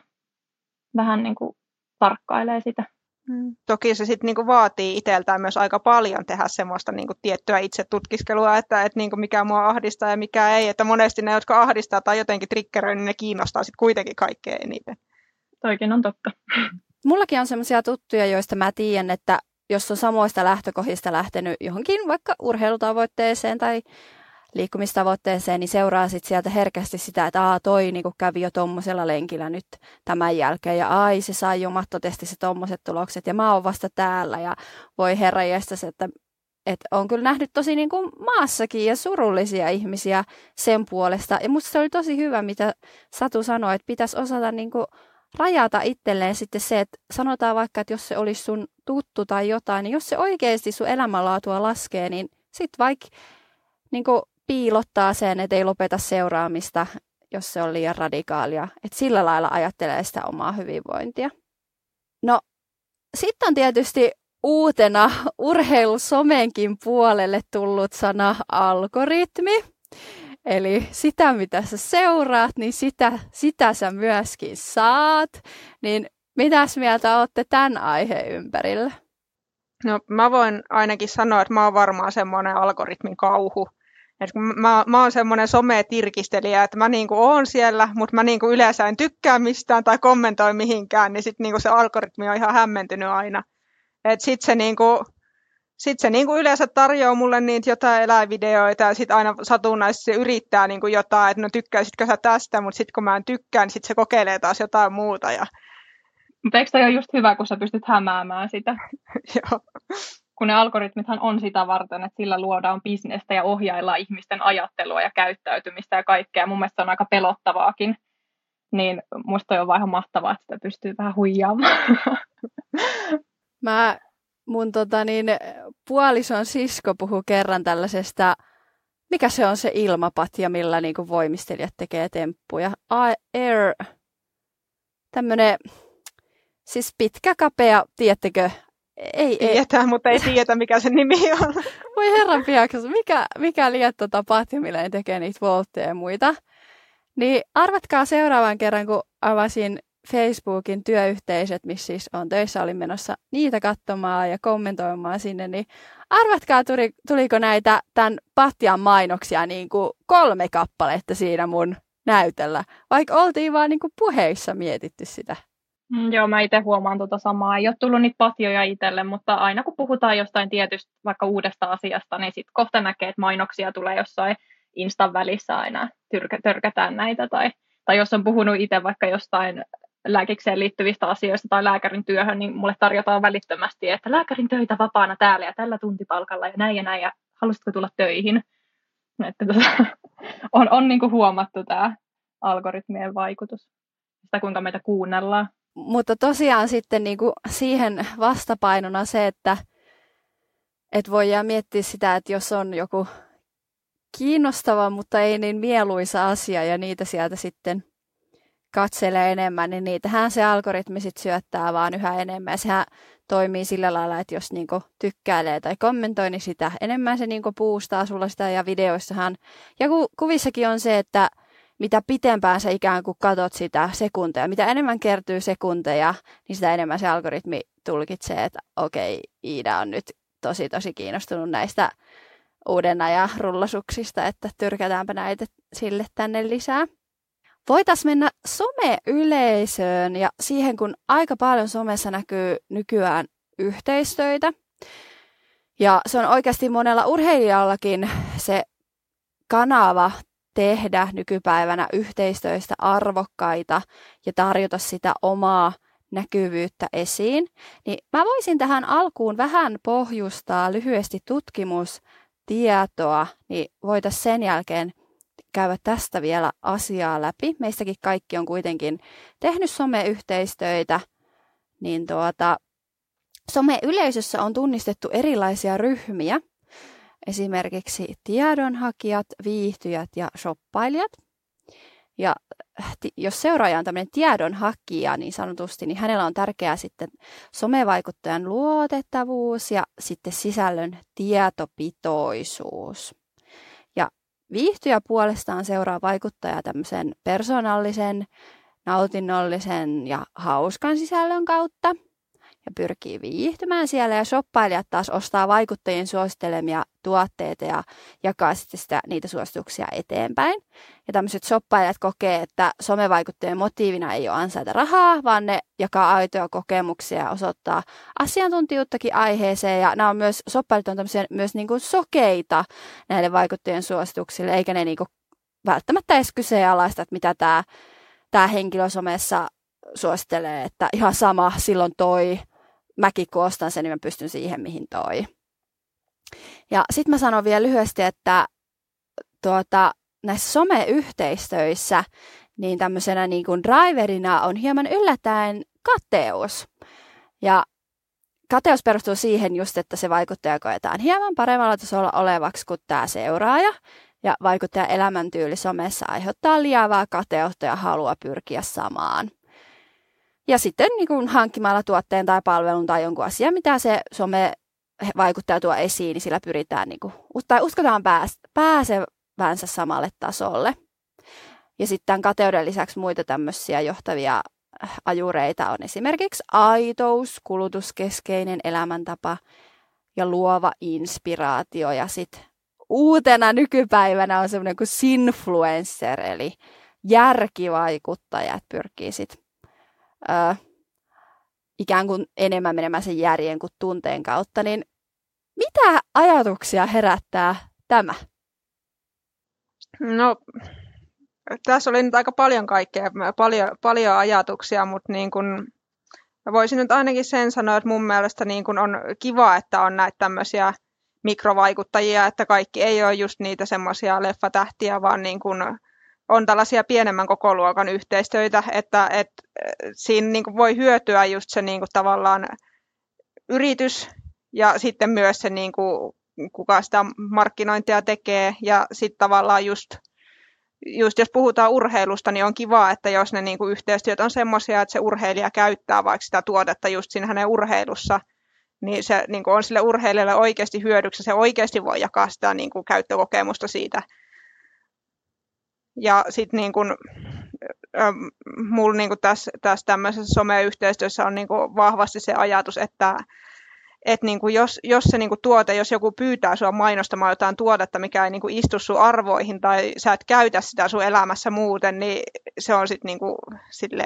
vähän niinku tarkkailee sitä. Mm. Toki se sitten niinku vaatii itseltään myös aika paljon tehdä semmoista niinku tiettyä itsetutkiskelua, että et niinku mikä mua ahdistaa ja mikä ei. Että monesti ne, jotka ahdistaa tai jotenkin triggeröi, niin ne kiinnostaa sitten kuitenkin kaikkea eniten. Toikin on totta. Mullakin on semmoisia tuttuja, joista mä tiedän, että jos on samoista lähtökohdista lähtenyt johonkin vaikka urheilutavoitteeseen tai liikkumistavoitteeseen, niin seuraa sit sieltä herkästi sitä, että aa, toi niin kävi jo tuommoisella lenkillä nyt tämän jälkeen, ja ai, se sai jo mattotestissä tuommoiset tulokset, ja mä oon vasta täällä, ja voi herra se, että että on kyllä nähnyt tosi niin kuin maassakin ja surullisia ihmisiä sen puolesta. Ja musta se oli tosi hyvä, mitä Satu sanoi, että pitäisi osata niin kuin rajata itselleen sitten se, että sanotaan vaikka, että jos se olisi sun tuttu tai jotain, niin jos se oikeasti sun elämänlaatua laskee, niin sitten vaikka niin kuin piilottaa sen, että ei lopeta seuraamista, jos se on liian radikaalia. Että sillä lailla ajattelee sitä omaa hyvinvointia. No, sitten on tietysti uutena urheilusomenkin puolelle tullut sana algoritmi. Eli sitä, mitä sä seuraat, niin sitä, sitä sä myöskin saat. Niin mitäs mieltä olette tämän aiheen ympärillä? No mä voin ainakin sanoa, että mä oon varmaan semmoinen algoritmin kauhu. Et mä, mä oon semmoinen some-tirkistelijä, että mä niinku oon siellä, mutta mä niinku yleensä en tykkää mistään tai kommentoi mihinkään, niin sit niinku se algoritmi on ihan hämmentynyt aina. Et sit se niinku, sit se niinku yleensä tarjoaa mulle niitä jotain eläinvideoita ja sitten aina satunnaisesti se yrittää niinku jotain, että no tykkäisitkö sä tästä, mutta sitten kun mä en tykkää, niin sitten se kokeilee taas jotain muuta. Ja... Mutta eikö toi ole just hyvä, kun sä pystyt hämäämään sitä? Joo kun ne algoritmithan on sitä varten, että sillä luodaan bisnestä ja ohjaillaan ihmisten ajattelua ja käyttäytymistä ja kaikkea. Mun mielestä se on aika pelottavaakin. Niin musta on vähän mahtavaa, että sitä pystyy vähän huijaamaan. Mä, mun tota niin, puolison sisko puhuu kerran tällaisesta, mikä se on se ilmapatja, millä niinku voimistelijat tekee temppuja. Air, tämmönen, siis pitkä, kapea, tiettekö, ei, Tietää, ei. mutta ei tiedetä, mikä se nimi on. Voi herran piakas, mikä, mikä lietto tapahtuu, millä tekee niitä voltteja ja muita. Niin arvatkaa seuraavan kerran, kun avasin Facebookin työyhteisöt, missä siis on töissä, olin menossa niitä katsomaan ja kommentoimaan sinne, niin arvatkaa, tuli, tuliko näitä tämän Pattian mainoksia niin kuin kolme kappaletta siinä mun näytöllä, vaikka oltiin vaan niin kuin puheissa mietitty sitä. Mm, joo, mä itse huomaan tuota samaa. Ei ole tullut niitä patjoja itselle, mutta aina kun puhutaan jostain tietystä vaikka uudesta asiasta, niin sitten kohta näkee, että mainoksia tulee jossain Instan välissä aina, tyrkä, törkätään näitä. Tai, tai jos on puhunut itse vaikka jostain lääkikseen liittyvistä asioista tai lääkärin työhön, niin mulle tarjotaan välittömästi, että lääkärin töitä vapaana täällä ja tällä tuntipalkalla ja näin ja näin, ja haluaisitko tulla töihin? Että tuota, on, on niin kuin huomattu tämä algoritmien vaikutus, sitä kuinka meitä kuunnellaan mutta tosiaan sitten niin kuin siihen vastapainona se, että et voi jää miettiä sitä, että jos on joku kiinnostava, mutta ei niin mieluisa asia ja niitä sieltä sitten katselee enemmän, niin niitähän se algoritmi sitten syöttää vaan yhä enemmän. Ja sehän toimii sillä lailla, että jos niinku tykkäilee tai kommentoi, niin sitä enemmän se niinku puustaa sulla sitä. Ja videoissahan, ja ku, kuvissakin on se, että mitä pitempään sä ikään kuin katot sitä sekunteja, mitä enemmän kertyy sekunteja, niin sitä enemmän se algoritmi tulkitsee, että okei, okay, Iida on nyt tosi tosi kiinnostunut näistä uuden ajan rullasuksista, että tyrkätäänpä näitä sille tänne lisää. Voitaisiin mennä some-yleisöön ja siihen, kun aika paljon somessa näkyy nykyään yhteistöitä. Ja se on oikeasti monella urheilijallakin se kanava tehdä nykypäivänä yhteistöistä arvokkaita ja tarjota sitä omaa näkyvyyttä esiin, niin mä voisin tähän alkuun vähän pohjustaa lyhyesti tutkimustietoa, niin voitaisiin sen jälkeen käydä tästä vielä asiaa läpi. Meistäkin kaikki on kuitenkin tehnyt someyhteistöitä, niin tuota, someyleisössä on tunnistettu erilaisia ryhmiä – esimerkiksi tiedonhakijat, viihtyjät ja shoppailijat. Ja jos seuraaja on tämmöinen tiedonhakija niin sanotusti, niin hänellä on tärkeää sitten somevaikuttajan luotettavuus ja sitten sisällön tietopitoisuus. Ja viihtyjä puolestaan seuraa vaikuttajaa tämmöisen persoonallisen, nautinnollisen ja hauskan sisällön kautta – ja pyrkii viihtymään siellä ja shoppailijat taas ostaa vaikuttajien suosittelemia tuotteita ja jakaa sitten sitä, niitä suosituksia eteenpäin. Ja tämmöiset shoppailijat kokee, että somevaikuttajien motiivina ei ole ansaita rahaa, vaan ne jakaa aitoja kokemuksia ja osoittaa asiantuntijuuttakin aiheeseen. Ja nämä on myös, shoppailijat on tämmöisiä myös niin kuin sokeita näille vaikuttajien suosituksille, eikä ne niin kuin välttämättä edes kyseenalaista, että mitä tämä, tämä henkilö somessa suosittelee, että ihan sama silloin toi mäkin kun ostan sen, niin mä pystyn siihen, mihin toi. Ja sitten mä sanon vielä lyhyesti, että tuota, näissä someyhteistöissä niin tämmöisenä niin kuin driverina on hieman yllättäen kateus. Ja kateus perustuu siihen just, että se vaikuttaja koetaan hieman paremmalla tasolla olevaksi kuin tämä seuraaja. Ja vaikuttaja elämäntyyli somessa aiheuttaa liiavaa kateutta ja halua pyrkiä samaan. Ja sitten niin kuin hankkimalla tuotteen tai palvelun tai jonkun asian, mitä se some vaikuttaa tuo esiin, niin sillä pyritään, niin kuin, tai uskotaan pääs, pääsevänsä samalle tasolle. Ja sitten kateuden lisäksi muita tämmöisiä johtavia äh, ajureita on esimerkiksi aitous, kulutuskeskeinen elämäntapa ja luova inspiraatio. Ja sitten uutena nykypäivänä on semmoinen kuin sinfluencer, eli järkivaikuttajat pyrkii sitten ö, ikään kuin enemmän menemään sen järjen kuin tunteen kautta, niin mitä ajatuksia herättää tämä? No, tässä oli nyt aika paljon kaikkea, paljon, paljon ajatuksia, mutta niin kun, voisin nyt ainakin sen sanoa, että mun mielestä niin kun on kiva, että on näitä tämmöisiä mikrovaikuttajia, että kaikki ei ole just niitä semmoisia leffatähtiä, vaan niin kun on tällaisia pienemmän kokoluokan yhteistyötä, että, että siinä niin kuin voi hyötyä just se niin kuin tavallaan yritys ja sitten myös se, niin kuin, kuka sitä markkinointia tekee. Ja sitten tavallaan just, just jos puhutaan urheilusta, niin on kiva, että jos ne niin kuin yhteistyöt on semmoisia, että se urheilija käyttää vaikka sitä tuotetta just siinä hänen urheilussa, niin se niin kuin on sille urheilijalle oikeasti hyödyksi, se oikeasti voi jakaa sitä niin kuin käyttökokemusta siitä, ja sitten niin kun, mulla niin tässä, tässä tämmöisessä someyhteistyössä on niin vahvasti se ajatus, että et niin kuin jos, jos se niin kuin tuote, jos joku pyytää sinua mainostamaan jotain tuotetta, mikä ei niin kuin istu sun arvoihin tai sä et käytä sitä sun elämässä muuten, niin se on sitten niin kuin,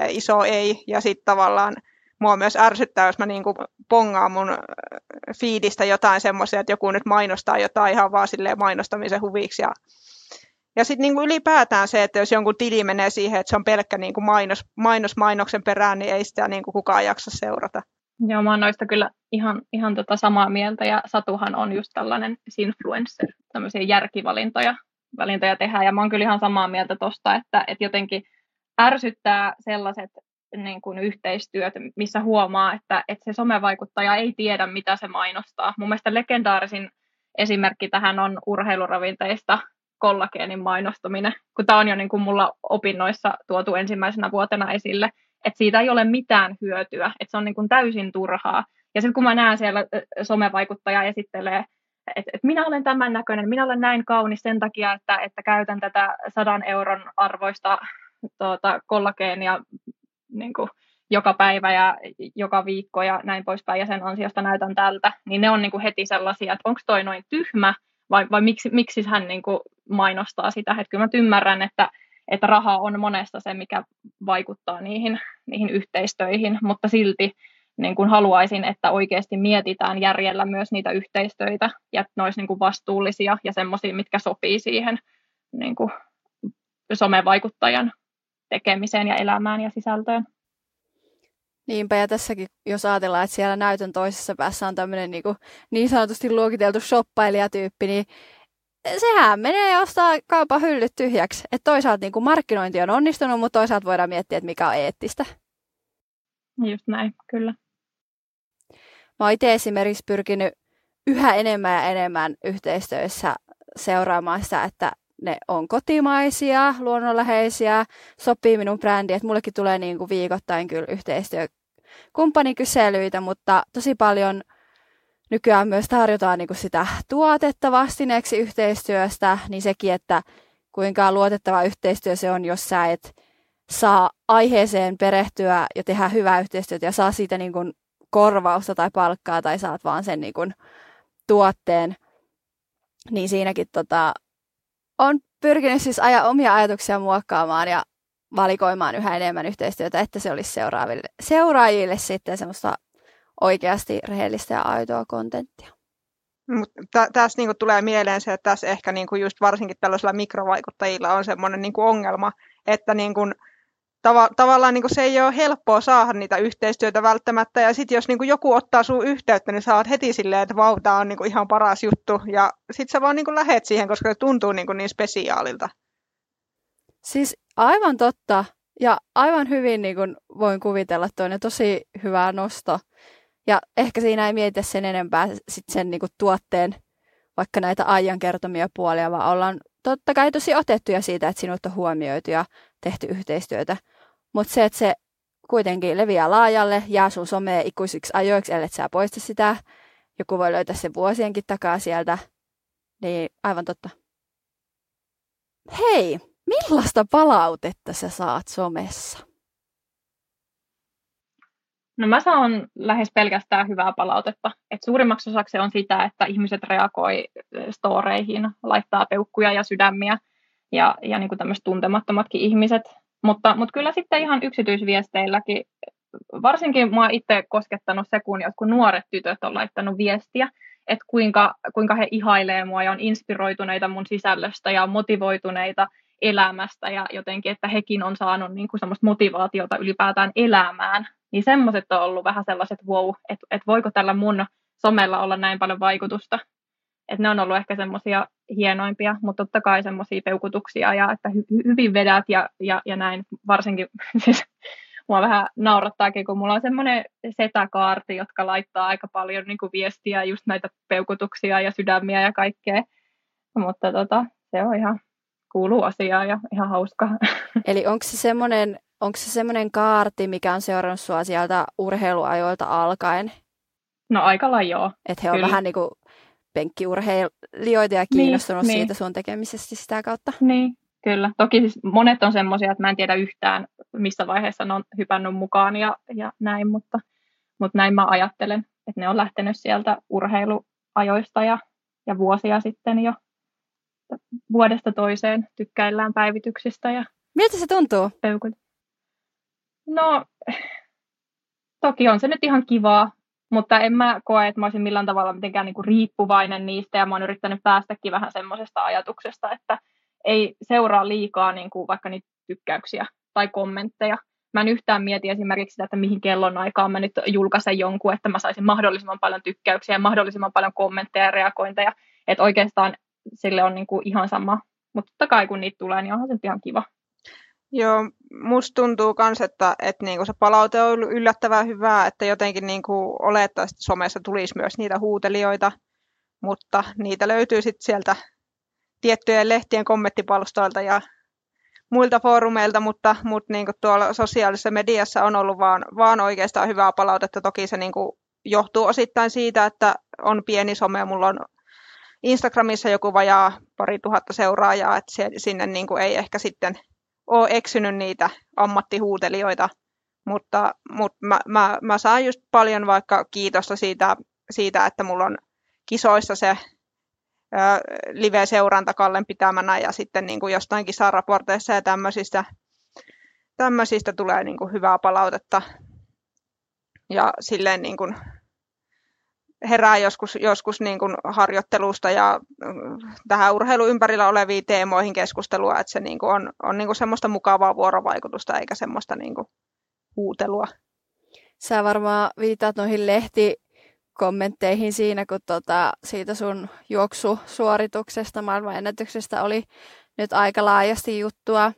iso ei. Ja sitten tavallaan mua myös ärsyttää, jos mä niin kuin pongaan mun fiidistä jotain semmoisia, että joku nyt mainostaa jotain ihan vaan mainostamisen huviksi ja ja sitten niin ylipäätään se, että jos jonkun tili menee siihen, että se on pelkkä niin kuin mainos, mainos mainoksen perään, niin ei sitä niin kuin kukaan jaksa seurata. Joo, mä oon noista kyllä ihan, ihan tota samaa mieltä, ja Satuhan on just tällainen influencer, tämmöisiä järkivalintoja valintoja tehdään, ja mä oon kyllä ihan samaa mieltä tosta, että, että jotenkin ärsyttää sellaiset niin kuin yhteistyöt, missä huomaa, että, että se somevaikuttaja ei tiedä, mitä se mainostaa. Mun mielestä legendaarisin esimerkki tähän on urheiluravinteista kollageenin mainostaminen, kun tämä on jo niin kuin mulla opinnoissa tuotu ensimmäisenä vuotena esille, että siitä ei ole mitään hyötyä, että se on niin kuin täysin turhaa. Ja sitten kun mä näen siellä somevaikuttaja esittelee, että, että minä olen tämän näköinen, minä olen näin kaunis sen takia, että, että käytän tätä sadan euron arvoista tuota, kollageenia niin kuin joka päivä ja joka viikko ja näin poispäin, ja sen ansiosta näytän tältä, niin ne on niin kuin heti sellaisia, että onko toi noin tyhmä, vai, vai miksi, miksi hän niin kuin mainostaa sitä. Että kyllä mä ymmärrän, että, että raha on monesta se, mikä vaikuttaa niihin, niihin yhteistöihin, mutta silti niin kuin haluaisin, että oikeasti mietitään järjellä myös niitä yhteistöitä ja että ne olisi niin kuin vastuullisia ja semmoisia, mitkä sopii siihen niin kuin somevaikuttajan tekemiseen ja elämään ja sisältöön. Niinpä, ja tässäkin jos ajatellaan, että siellä näytön toisessa päässä on tämmöinen niin, kuin, niin sanotusti luokiteltu shoppailijatyyppi, niin sehän menee ja ostaa kaupan hyllyt tyhjäksi. Että toisaalta niin kuin markkinointi on onnistunut, mutta toisaalta voidaan miettiä, että mikä on eettistä. Just näin, kyllä. Mä oon itse esimerkiksi pyrkinyt yhä enemmän ja enemmän yhteistyössä seuraamaan sitä, että ne on kotimaisia, luonnonläheisiä, sopii minun brändiin, että mullekin tulee niin kuin viikoittain kyllä yhteistyökumppanikyselyitä, mutta tosi paljon nykyään myös tarjotaan niin kuin sitä tuotetta vastineeksi yhteistyöstä, niin sekin, että kuinka luotettava yhteistyö se on, jos sä et saa aiheeseen perehtyä ja tehdä hyvää yhteistyötä ja saa siitä niin kuin korvausta tai palkkaa tai saat vaan sen niin kuin tuotteen, niin siinäkin tota, on pyrkinyt siis aja omia ajatuksia muokkaamaan ja valikoimaan yhä enemmän yhteistyötä, että se olisi seuraaville, seuraajille sitten semmoista oikeasti rehellistä ja aitoa kontenttia. Mutta tässä niinku tulee mieleen se, että tässä ehkä niinku just varsinkin tällaisilla mikrovaikuttajilla on semmoinen niinku ongelma, että niinku tava, tavallaan niin se ei ole helppoa saada niitä yhteistyötä välttämättä. Ja sitten jos niin joku ottaa sun yhteyttä, niin saat heti silleen, että vau, tämä on niin ihan paras juttu. Ja sitten sä vaan niin lähet siihen, koska se tuntuu niin, niin spesiaalilta. Siis aivan totta. Ja aivan hyvin niin kuin voin kuvitella toinen tosi hyvä nosto. Ja ehkä siinä ei mietitä sen enempää sit sen niin kuin tuotteen, vaikka näitä ajan kertomia puolia, vaan ollaan totta kai tosi otettuja siitä, että sinut on huomioitu ja tehty yhteistyötä. Mutta se, että se kuitenkin leviää laajalle, jää sun someen ikuisiksi ajoiksi, ellei sä poista sitä. Joku voi löytää sen vuosienkin takaa sieltä. Niin aivan totta. Hei, millaista palautetta sä saat somessa? No mä saan lähes pelkästään hyvää palautetta. Et suurimmaksi osaksi on sitä, että ihmiset reagoi storeihin, laittaa peukkuja ja sydämiä ja, ja niin kuin tämmöiset tuntemattomatkin ihmiset. Mutta, mutta kyllä sitten ihan yksityisviesteilläkin, varsinkin mua itse koskettanut se, kun jotkut nuoret tytöt on laittanut viestiä, että kuinka, kuinka he ihailee mua ja on inspiroituneita mun sisällöstä ja motivoituneita elämästä ja jotenkin, että hekin on saanut niin kuin semmoista motivaatiota ylipäätään elämään. Niin semmoiset on ollut vähän sellaiset wow, että, että voiko tällä mun somella olla näin paljon vaikutusta. Että ne on ollut ehkä semmoisia hienoimpia, mutta totta kai semmoisia peukutuksia ja että hy- hyvin vedät ja, ja, ja näin varsinkin siis mua vähän naurattaakin, kun mulla on semmoinen setäkaarti, jotka laittaa aika paljon niin kuin viestiä, just näitä peukutuksia ja sydämiä ja kaikkea. Mutta tota, se on ihan, kuuluu asiaa ja ihan hauska. Eli onko se semmoinen onko se semmoinen kaarti, mikä on seurannut sua sieltä urheiluajoilta alkaen? No aika lailla joo. Että he on Kyllä. vähän niin kuin penkkiurheilijoita ja niin, kiinnostunut niin, siitä niin. sun tekemisestä sitä kautta. Niin, kyllä. Toki siis monet on semmoisia, että mä en tiedä yhtään, missä vaiheessa ne on hypännyt mukaan ja, ja näin, mutta, mutta näin mä ajattelen, että ne on lähtenyt sieltä urheiluajoista ja, ja vuosia sitten jo vuodesta toiseen tykkäillään päivityksistä. Ja Miltä se tuntuu? Peukut. No, toki on se nyt ihan kivaa, mutta en mä koe, että mä olisin millään tavalla mitenkään niin kuin riippuvainen niistä ja mä oon yrittänyt päästäkin vähän semmoisesta ajatuksesta, että ei seuraa liikaa niin kuin vaikka niitä tykkäyksiä tai kommentteja. Mä en yhtään mieti esimerkiksi sitä, että mihin kellon aikaan mä nyt julkaisen jonkun, että mä saisin mahdollisimman paljon tykkäyksiä ja mahdollisimman paljon kommentteja ja reagointeja. Että oikeastaan sille on niin kuin ihan sama. Mutta totta kai kun niitä tulee, niin onhan se ihan kiva. Joo, musta tuntuu myös, että, että niinku se palaute on ollut yllättävän hyvää, että jotenkin niinku olettaisiin, että somessa tulisi myös niitä huutelijoita, mutta niitä löytyy sitten sieltä tiettyjen lehtien kommenttipalstoilta ja muilta foorumeilta, mutta, mutta niin tuolla sosiaalisessa mediassa on ollut vaan, vaan oikeastaan hyvää palautetta. Toki se niin johtuu osittain siitä, että on pieni some, mulla on Instagramissa joku vajaa pari tuhatta seuraajaa, että sinne niin ei ehkä sitten ole eksynyt niitä ammattihuutelijoita, mutta, mutta mä, mä, mä saan just paljon vaikka kiitosta siitä, siitä että mulla on kisoissa se live-seuranta Kallen pitämänä ja sitten niin kuin jostain kisaraporteissa ja tämmöisistä, tämmöisistä tulee niin kuin hyvää palautetta. Ja silleen niin kuin herää joskus, joskus niin kuin harjoittelusta ja mm, tähän urheilu ympärillä oleviin teemoihin keskustelua, että se niin kuin on, on niin kuin semmoista mukavaa vuorovaikutusta eikä semmoista niin kuin huutelua. Sä varmaan viitaat noihin lehtikommentteihin siinä, kun tota, siitä sun juoksusuorituksesta, maailmanennätyksestä oli nyt aika laajasti juttua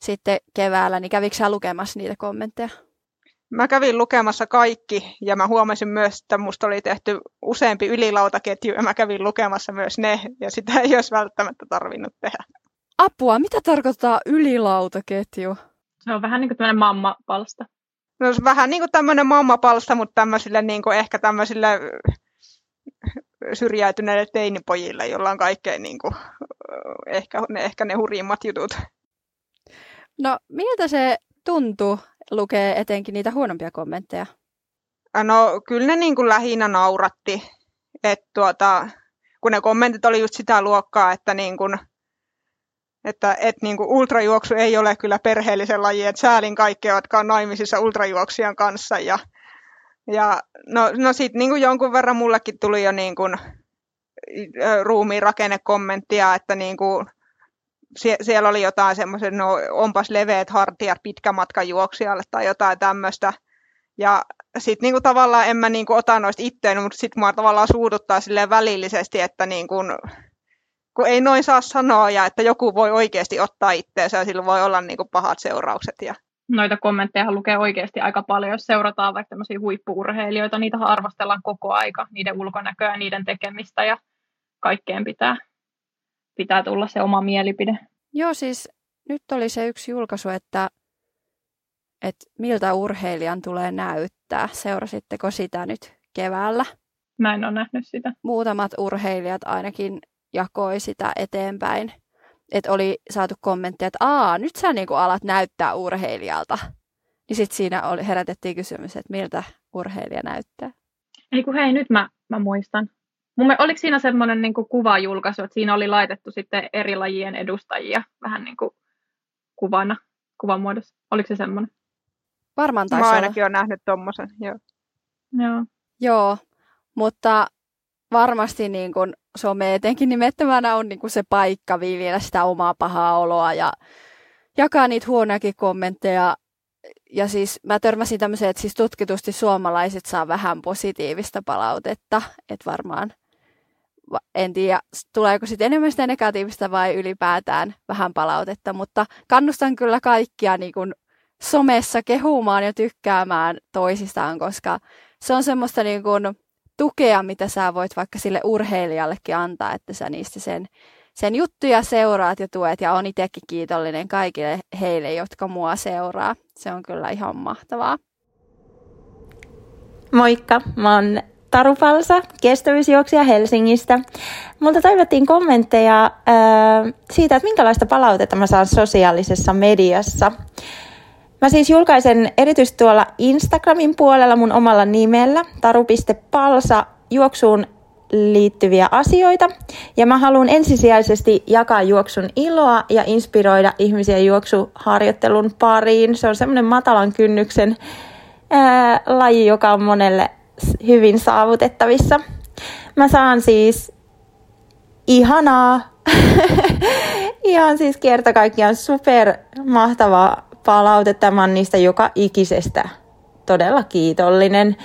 sitten keväällä, niin kävikö sä lukemassa niitä kommentteja? Mä kävin lukemassa kaikki ja mä huomasin myös, että musta oli tehty useampi ylilautaketju ja mä kävin lukemassa myös ne ja sitä ei olisi välttämättä tarvinnut tehdä. Apua, mitä tarkoittaa ylilautaketju? Se on vähän niin kuin tämmöinen mammapalsta. No, se on vähän niin kuin tämmöinen mammapalsta, mutta tämmöisille niin kuin ehkä tämmöisille syrjäytyneille teinipojille, joilla on kaikkein niin kuin, ehkä, ne, ehkä ne hurjimmat jutut. No, miltä se tuntuu lukee etenkin niitä huonompia kommentteja? No, kyllä ne niin kuin lähinnä nauratti. Et tuota, kun ne kommentit oli just sitä luokkaa, että, niin kuin, että et niin kuin ultrajuoksu ei ole kyllä perheellisen laji, että säälin kaikkea, jotka on naimisissa ultrajuoksijan kanssa. Ja, ja no, no sitten niin jonkun verran mullekin tuli jo niin kuin, ruumiin rakennekommenttia, että niin kuin, sie, siellä oli jotain semmoisen, no onpas leveät hartiat pitkämatkan juoksijalle tai jotain tämmöistä. Ja sitten niinku tavallaan en mä niinku ota noista itteen, mutta sitten mua tavallaan suuduttaa silleen välillisesti, että niinku, kun ei noin saa sanoa ja että joku voi oikeasti ottaa itteensä ja sillä voi olla niinku pahat seuraukset. Ja... Noita kommentteja lukee oikeasti aika paljon, jos seurataan vaikka tämmöisiä huippuurheilijoita, niitä arvostellaan koko aika, niiden ulkonäköä niiden tekemistä ja kaikkeen pitää, pitää tulla se oma mielipide. Joo, siis nyt oli se yksi julkaisu, että, että miltä urheilijan tulee näyttää. Seurasitteko sitä nyt keväällä? Mä en ole nähnyt sitä. Muutamat urheilijat ainakin jakoi sitä eteenpäin. Että oli saatu kommentteja, että aa, nyt sä niinku alat näyttää urheilijalta. Niin sitten siinä oli, herätettiin kysymys, että miltä urheilija näyttää. Ei kun hei, nyt mä, mä muistan. Mun, oliko siinä semmoinen niin kuvajulkaisu, että siinä oli laitettu sitten eri lajien edustajia vähän niin kuin kuvana, kuvan muodossa? Oliko se semmoinen? Varmaan taisi Mä ainakin olen nähnyt tommosen, joo. Joo. Joo, mutta varmasti niin kuin some etenkin nimettömänä on niin kuin se paikka viljellä sitä omaa pahaa oloa ja jakaa niitä huonoakin kommentteja. Ja siis mä törmäsin tämmöiseen, että siis tutkitusti suomalaiset saa vähän positiivista palautetta, että varmaan en tiedä, tuleeko sitten enemmän sitä negatiivista vai ylipäätään vähän palautetta, mutta kannustan kyllä kaikkia niin kuin somessa kehumaan ja tykkäämään toisistaan, koska se on semmoista niin kuin tukea, mitä sä voit vaikka sille urheilijallekin antaa, että sä niistä sen, sen juttuja seuraat ja tuet ja on itsekin kiitollinen kaikille heille, jotka mua seuraa. Se on kyllä ihan mahtavaa. Moikka, mä oon Taru Palsa, kestävyysjuoksija Helsingistä. Multa toivottiin kommentteja äh, siitä, että minkälaista palautetta mä saan sosiaalisessa mediassa. Mä siis julkaisen erityisesti tuolla Instagramin puolella mun omalla nimellä, taru.palsa, juoksuun liittyviä asioita. Ja mä haluan ensisijaisesti jakaa juoksun iloa ja inspiroida ihmisiä juoksuharjoittelun pariin. Se on semmoinen matalan kynnyksen ää, laji, joka on monelle hyvin saavutettavissa. Mä saan siis ihanaa, ihan siis kerta kaikkiaan super mahtavaa palautetta. Mä oon niistä joka ikisestä todella kiitollinen.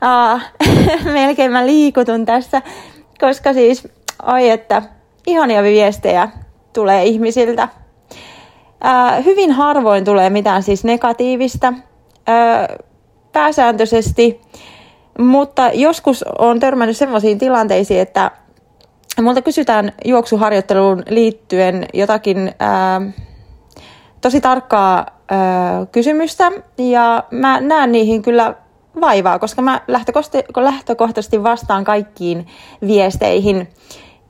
Aa, melkein mä liikutun tässä, koska siis, oi että, ihania viestejä tulee ihmisiltä. Ää, hyvin harvoin tulee mitään siis negatiivista. Ää, pääsääntöisesti mutta joskus on törmännyt sellaisiin tilanteisiin, että multa kysytään juoksuharjoitteluun liittyen jotakin ää, tosi tarkkaa ää, kysymystä ja mä näen niihin kyllä vaivaa, koska mä lähtökohtaisesti vastaan kaikkiin viesteihin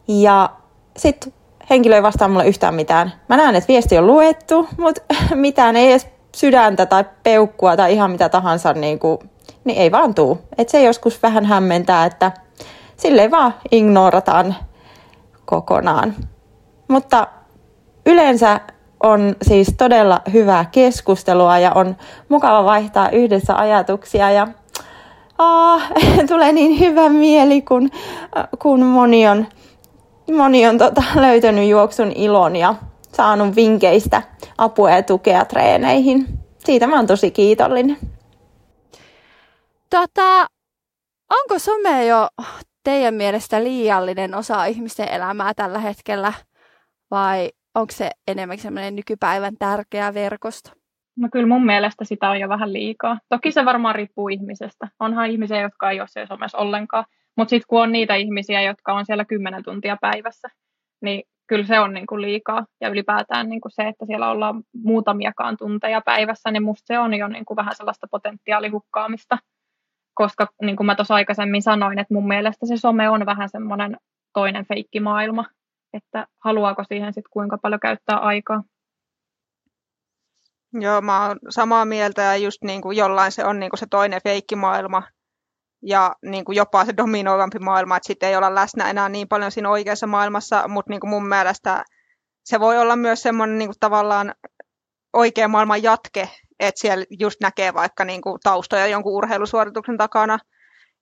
ja sitten henkilö ei vastaa mulle yhtään mitään. Mä näen, että viesti on luettu, mutta mitään ei edes sydäntä tai peukkua tai ihan mitä tahansa niin kuin niin ei vaan tuu. Et se joskus vähän hämmentää, että silleen vaan ignorataan kokonaan. Mutta yleensä on siis todella hyvää keskustelua ja on mukava vaihtaa yhdessä ajatuksia ja aa, tulee niin hyvä mieli, kun, kun moni on, moni on tota, löytänyt juoksun ilon ja saanut vinkkeistä apua ja tukea treeneihin. Siitä mä oon tosi kiitollinen. Tota, onko some jo teidän mielestä liiallinen osa ihmisten elämää tällä hetkellä vai onko se enemmän semmoinen nykypäivän tärkeä verkosto? No kyllä mun mielestä sitä on jo vähän liikaa. Toki se varmaan riippuu ihmisestä. Onhan ihmisiä, jotka ei ole siellä somessa ollenkaan. Mutta sitten kun on niitä ihmisiä, jotka on siellä kymmenen tuntia päivässä, niin kyllä se on niin kuin liikaa. Ja ylipäätään niin kuin se, että siellä ollaan muutamiakaan tunteja päivässä, niin musta se on jo niin kuin vähän sellaista potentiaalihukkaamista. Koska niin kuin mä tuossa aikaisemmin sanoin, että mun mielestä se some on vähän semmoinen toinen feikkimaailma, että haluaako siihen sitten kuinka paljon käyttää aikaa. Joo, mä oon samaa mieltä ja just niin kuin jollain se on niin kuin se toinen feikkimaailma ja niin kuin jopa se dominoivampi maailma, että sitten ei olla läsnä enää niin paljon siinä oikeassa maailmassa, mutta niin kuin mun mielestä se voi olla myös semmoinen niin kuin tavallaan oikea maailman jatke, että siellä just näkee vaikka niin kuin taustoja jonkun urheilusuorituksen takana.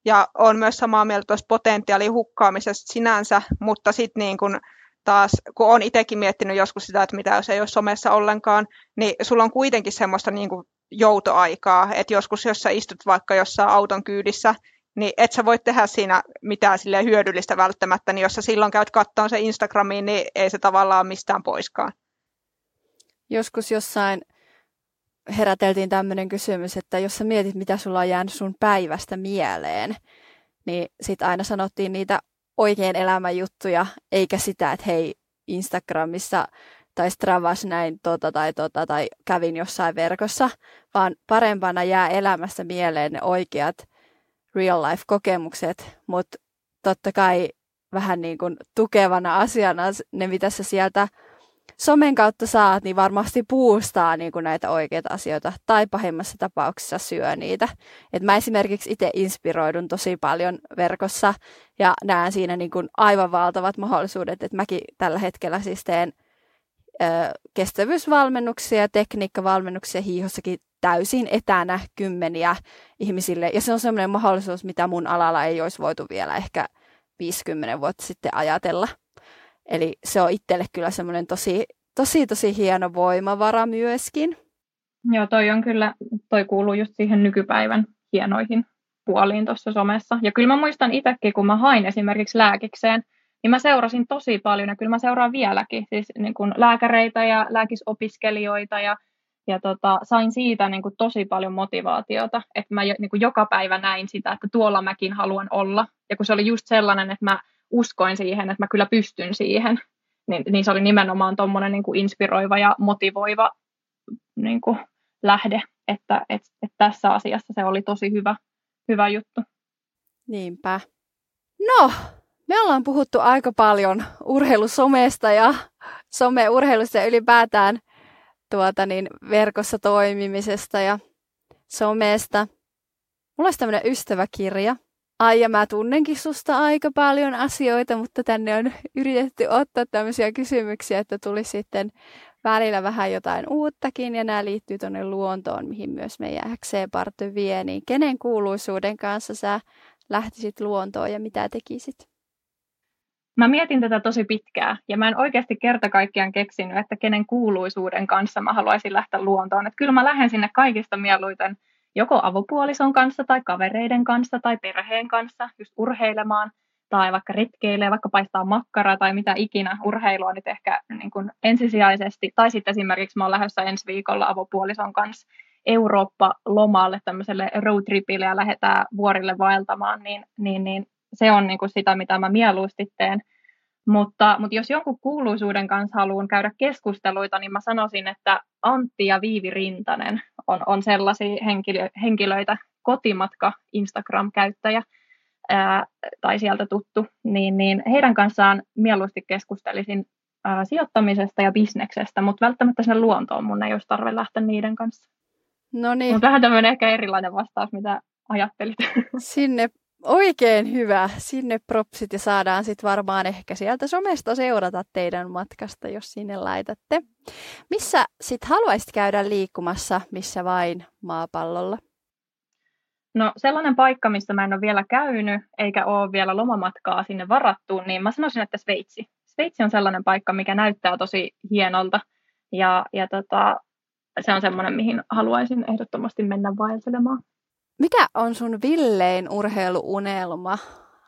Ja on myös samaa mieltä tuosta potentiaalin hukkaamisesta sinänsä, mutta sitten niin kuin taas, kun on itsekin miettinyt joskus sitä, että mitä jos ei ole somessa ollenkaan, niin sulla on kuitenkin semmoista niin kuin joutoaikaa, että joskus jos sä istut vaikka jossain auton kyydissä, niin et sä voi tehdä siinä mitään sille hyödyllistä välttämättä, niin jos sä silloin käyt kattoon se Instagramiin, niin ei se tavallaan mistään poiskaan. Joskus jossain heräteltiin tämmöinen kysymys, että jos sä mietit, mitä sulla on jäänyt sun päivästä mieleen, niin sit aina sanottiin niitä oikein elämän juttuja, eikä sitä, että hei, Instagramissa tai Stravas näin tota tai tota tai kävin jossain verkossa, vaan parempana jää elämässä mieleen ne oikeat real life kokemukset, mutta totta kai vähän niin kuin tukevana asiana ne, mitä sä sieltä somen kautta saat, niin varmasti puustaa niin kuin näitä oikeita asioita tai pahimmassa tapauksessa syö niitä. Et mä esimerkiksi itse inspiroidun tosi paljon verkossa ja näen siinä niin kuin aivan valtavat mahdollisuudet, että mäkin tällä hetkellä siis teen ö, kestävyysvalmennuksia ja tekniikkavalmennuksia hiihossakin täysin etänä kymmeniä ihmisille. Ja se on sellainen mahdollisuus, mitä mun alalla ei olisi voitu vielä ehkä 50 vuotta sitten ajatella. Eli se on itselle kyllä semmoinen tosi, tosi, tosi hieno voimavara myöskin. Joo, toi on kyllä, toi kuuluu just siihen nykypäivän hienoihin puoliin tuossa somessa. Ja kyllä mä muistan itsekin, kun mä hain esimerkiksi lääkikseen, niin mä seurasin tosi paljon ja kyllä mä seuraan vieläkin, siis niin kuin lääkäreitä ja lääkisopiskelijoita ja, ja tota, sain siitä niin kuin tosi paljon motivaatiota, että mä niin kuin joka päivä näin sitä, että tuolla mäkin haluan olla. Ja kun se oli just sellainen, että mä uskoin siihen, että mä kyllä pystyn siihen, niin, niin se oli nimenomaan tuommoinen niin inspiroiva ja motivoiva niin kuin lähde, että et, et tässä asiassa se oli tosi hyvä, hyvä juttu. Niinpä. No, me ollaan puhuttu aika paljon urheilusomesta ja someurheilusta ja ylipäätään tuota niin, verkossa toimimisesta ja somesta. Mulla olisi tämmöinen ystäväkirja, ai ja mä tunnenkin susta aika paljon asioita, mutta tänne on yritetty ottaa tämmöisiä kysymyksiä, että tuli sitten välillä vähän jotain uuttakin ja nämä liittyy tuonne luontoon, mihin myös meidän XC-party vie, niin kenen kuuluisuuden kanssa sä lähtisit luontoon ja mitä tekisit? Mä mietin tätä tosi pitkään ja mä en oikeasti kerta kaikkiaan keksinyt, että kenen kuuluisuuden kanssa mä haluaisin lähteä luontoon. Että kyllä mä lähden sinne kaikista mieluiten joko avopuolison kanssa tai kavereiden kanssa tai perheen kanssa just urheilemaan tai vaikka retkeilee, vaikka paistaa makkaraa tai mitä ikinä urheilua nyt ehkä niin kuin ensisijaisesti. Tai sitten esimerkiksi mä oon lähdössä ensi viikolla avopuolison kanssa Eurooppa-lomalle tämmöiselle roadtripille ja lähdetään vuorille vaeltamaan, niin, niin, niin se on niin kuin sitä, mitä mä mieluusti teen. Mutta, mutta jos jonkun kuuluisuuden kanssa haluan käydä keskusteluita, niin mä sanoisin, että Antti ja Viivi Rintanen on, on sellaisia henkilö, henkilöitä, kotimatka Instagram-käyttäjä ää, tai sieltä tuttu, niin, niin heidän kanssaan mieluusti keskustelisin ää, sijoittamisesta ja bisneksestä, mutta välttämättä sinne luontoon mun ei olisi tarve lähteä niiden kanssa. No niin. Mutta vähän tämmöinen ehkä erilainen vastaus, mitä ajattelit. Sinne Oikein hyvä. Sinne propsit ja saadaan sitten varmaan ehkä sieltä somesta seurata teidän matkasta, jos sinne laitatte. Missä sitten haluaisit käydä liikkumassa, missä vain maapallolla? No sellainen paikka, missä mä en ole vielä käynyt, eikä ole vielä lomamatkaa sinne varattu, niin mä sanoisin, että Sveitsi. Sveitsi on sellainen paikka, mikä näyttää tosi hienolta. Ja, ja tota, se on sellainen, mihin haluaisin ehdottomasti mennä vaeltelemaan. Mikä on sun villein urheiluunelma,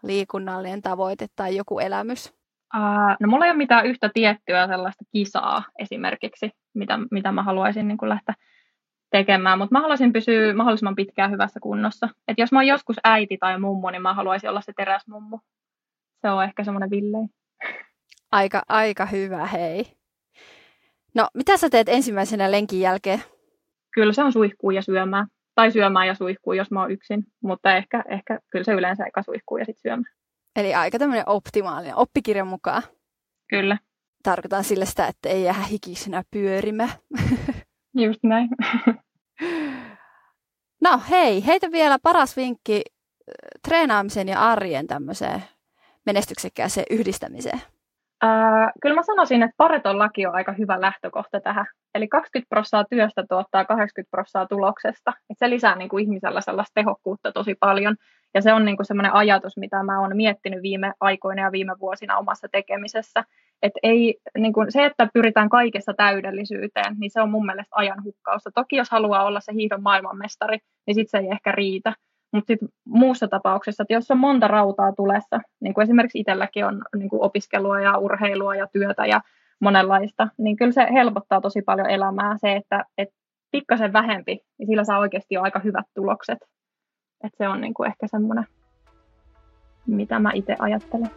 liikunnallinen tavoite tai joku elämys? Uh, no mulla ei ole mitään yhtä tiettyä sellaista kisaa esimerkiksi, mitä, mitä mä haluaisin niin lähteä tekemään, mutta mä haluaisin pysyä mahdollisimman pitkään hyvässä kunnossa. Et jos mä oon joskus äiti tai mummo, niin mä haluaisin olla se teräsmummo. Se on ehkä semmoinen villein. Aika, aika hyvä, hei. No, mitä sä teet ensimmäisenä lenkin jälkeen? Kyllä se on suihkuu ja syömään. Tai syömään ja suihkuu, jos mä oon yksin. Mutta ehkä, ehkä kyllä se yleensä eka suihkuu ja sitten syömään. Eli aika tämmöinen optimaalinen, oppikirjan mukaan. Kyllä. Tarkoitan sille sitä, että ei jää hikisenä pyörimä. Just näin. no hei, heitä vielä paras vinkki treenaamisen ja arjen tämmöiseen menestyksekkääseen yhdistämiseen. Äh, kyllä mä sanoisin, että Pareton laki on aika hyvä lähtökohta tähän. Eli 20 prosenttia työstä tuottaa 80 prosenttia tuloksesta. Et se lisää niin kuin ihmisellä sellaista tehokkuutta tosi paljon. Ja se on niin kuin sellainen ajatus, mitä mä oon miettinyt viime aikoina ja viime vuosina omassa tekemisessä. Et ei, niin kuin se, että pyritään kaikessa täydellisyyteen, niin se on mun mielestä ajan hukkausta. Toki jos haluaa olla se hiihdon maailmanmestari, niin sitten se ei ehkä riitä. Mutta sitten muussa tapauksessa, että jos on monta rautaa tulessa, niin kuin esimerkiksi itselläkin on niin kuin opiskelua ja urheilua ja työtä ja monenlaista, niin kyllä se helpottaa tosi paljon elämää se, että, että pikkasen vähempi, niin sillä saa oikeasti jo aika hyvät tulokset. Että se on niin kuin ehkä semmoinen, mitä mä itse ajattelen.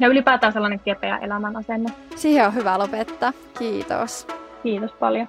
Ja ylipäätään sellainen kepeä elämän asenne. Siihen on hyvä lopettaa. Kiitos. Kiitos paljon.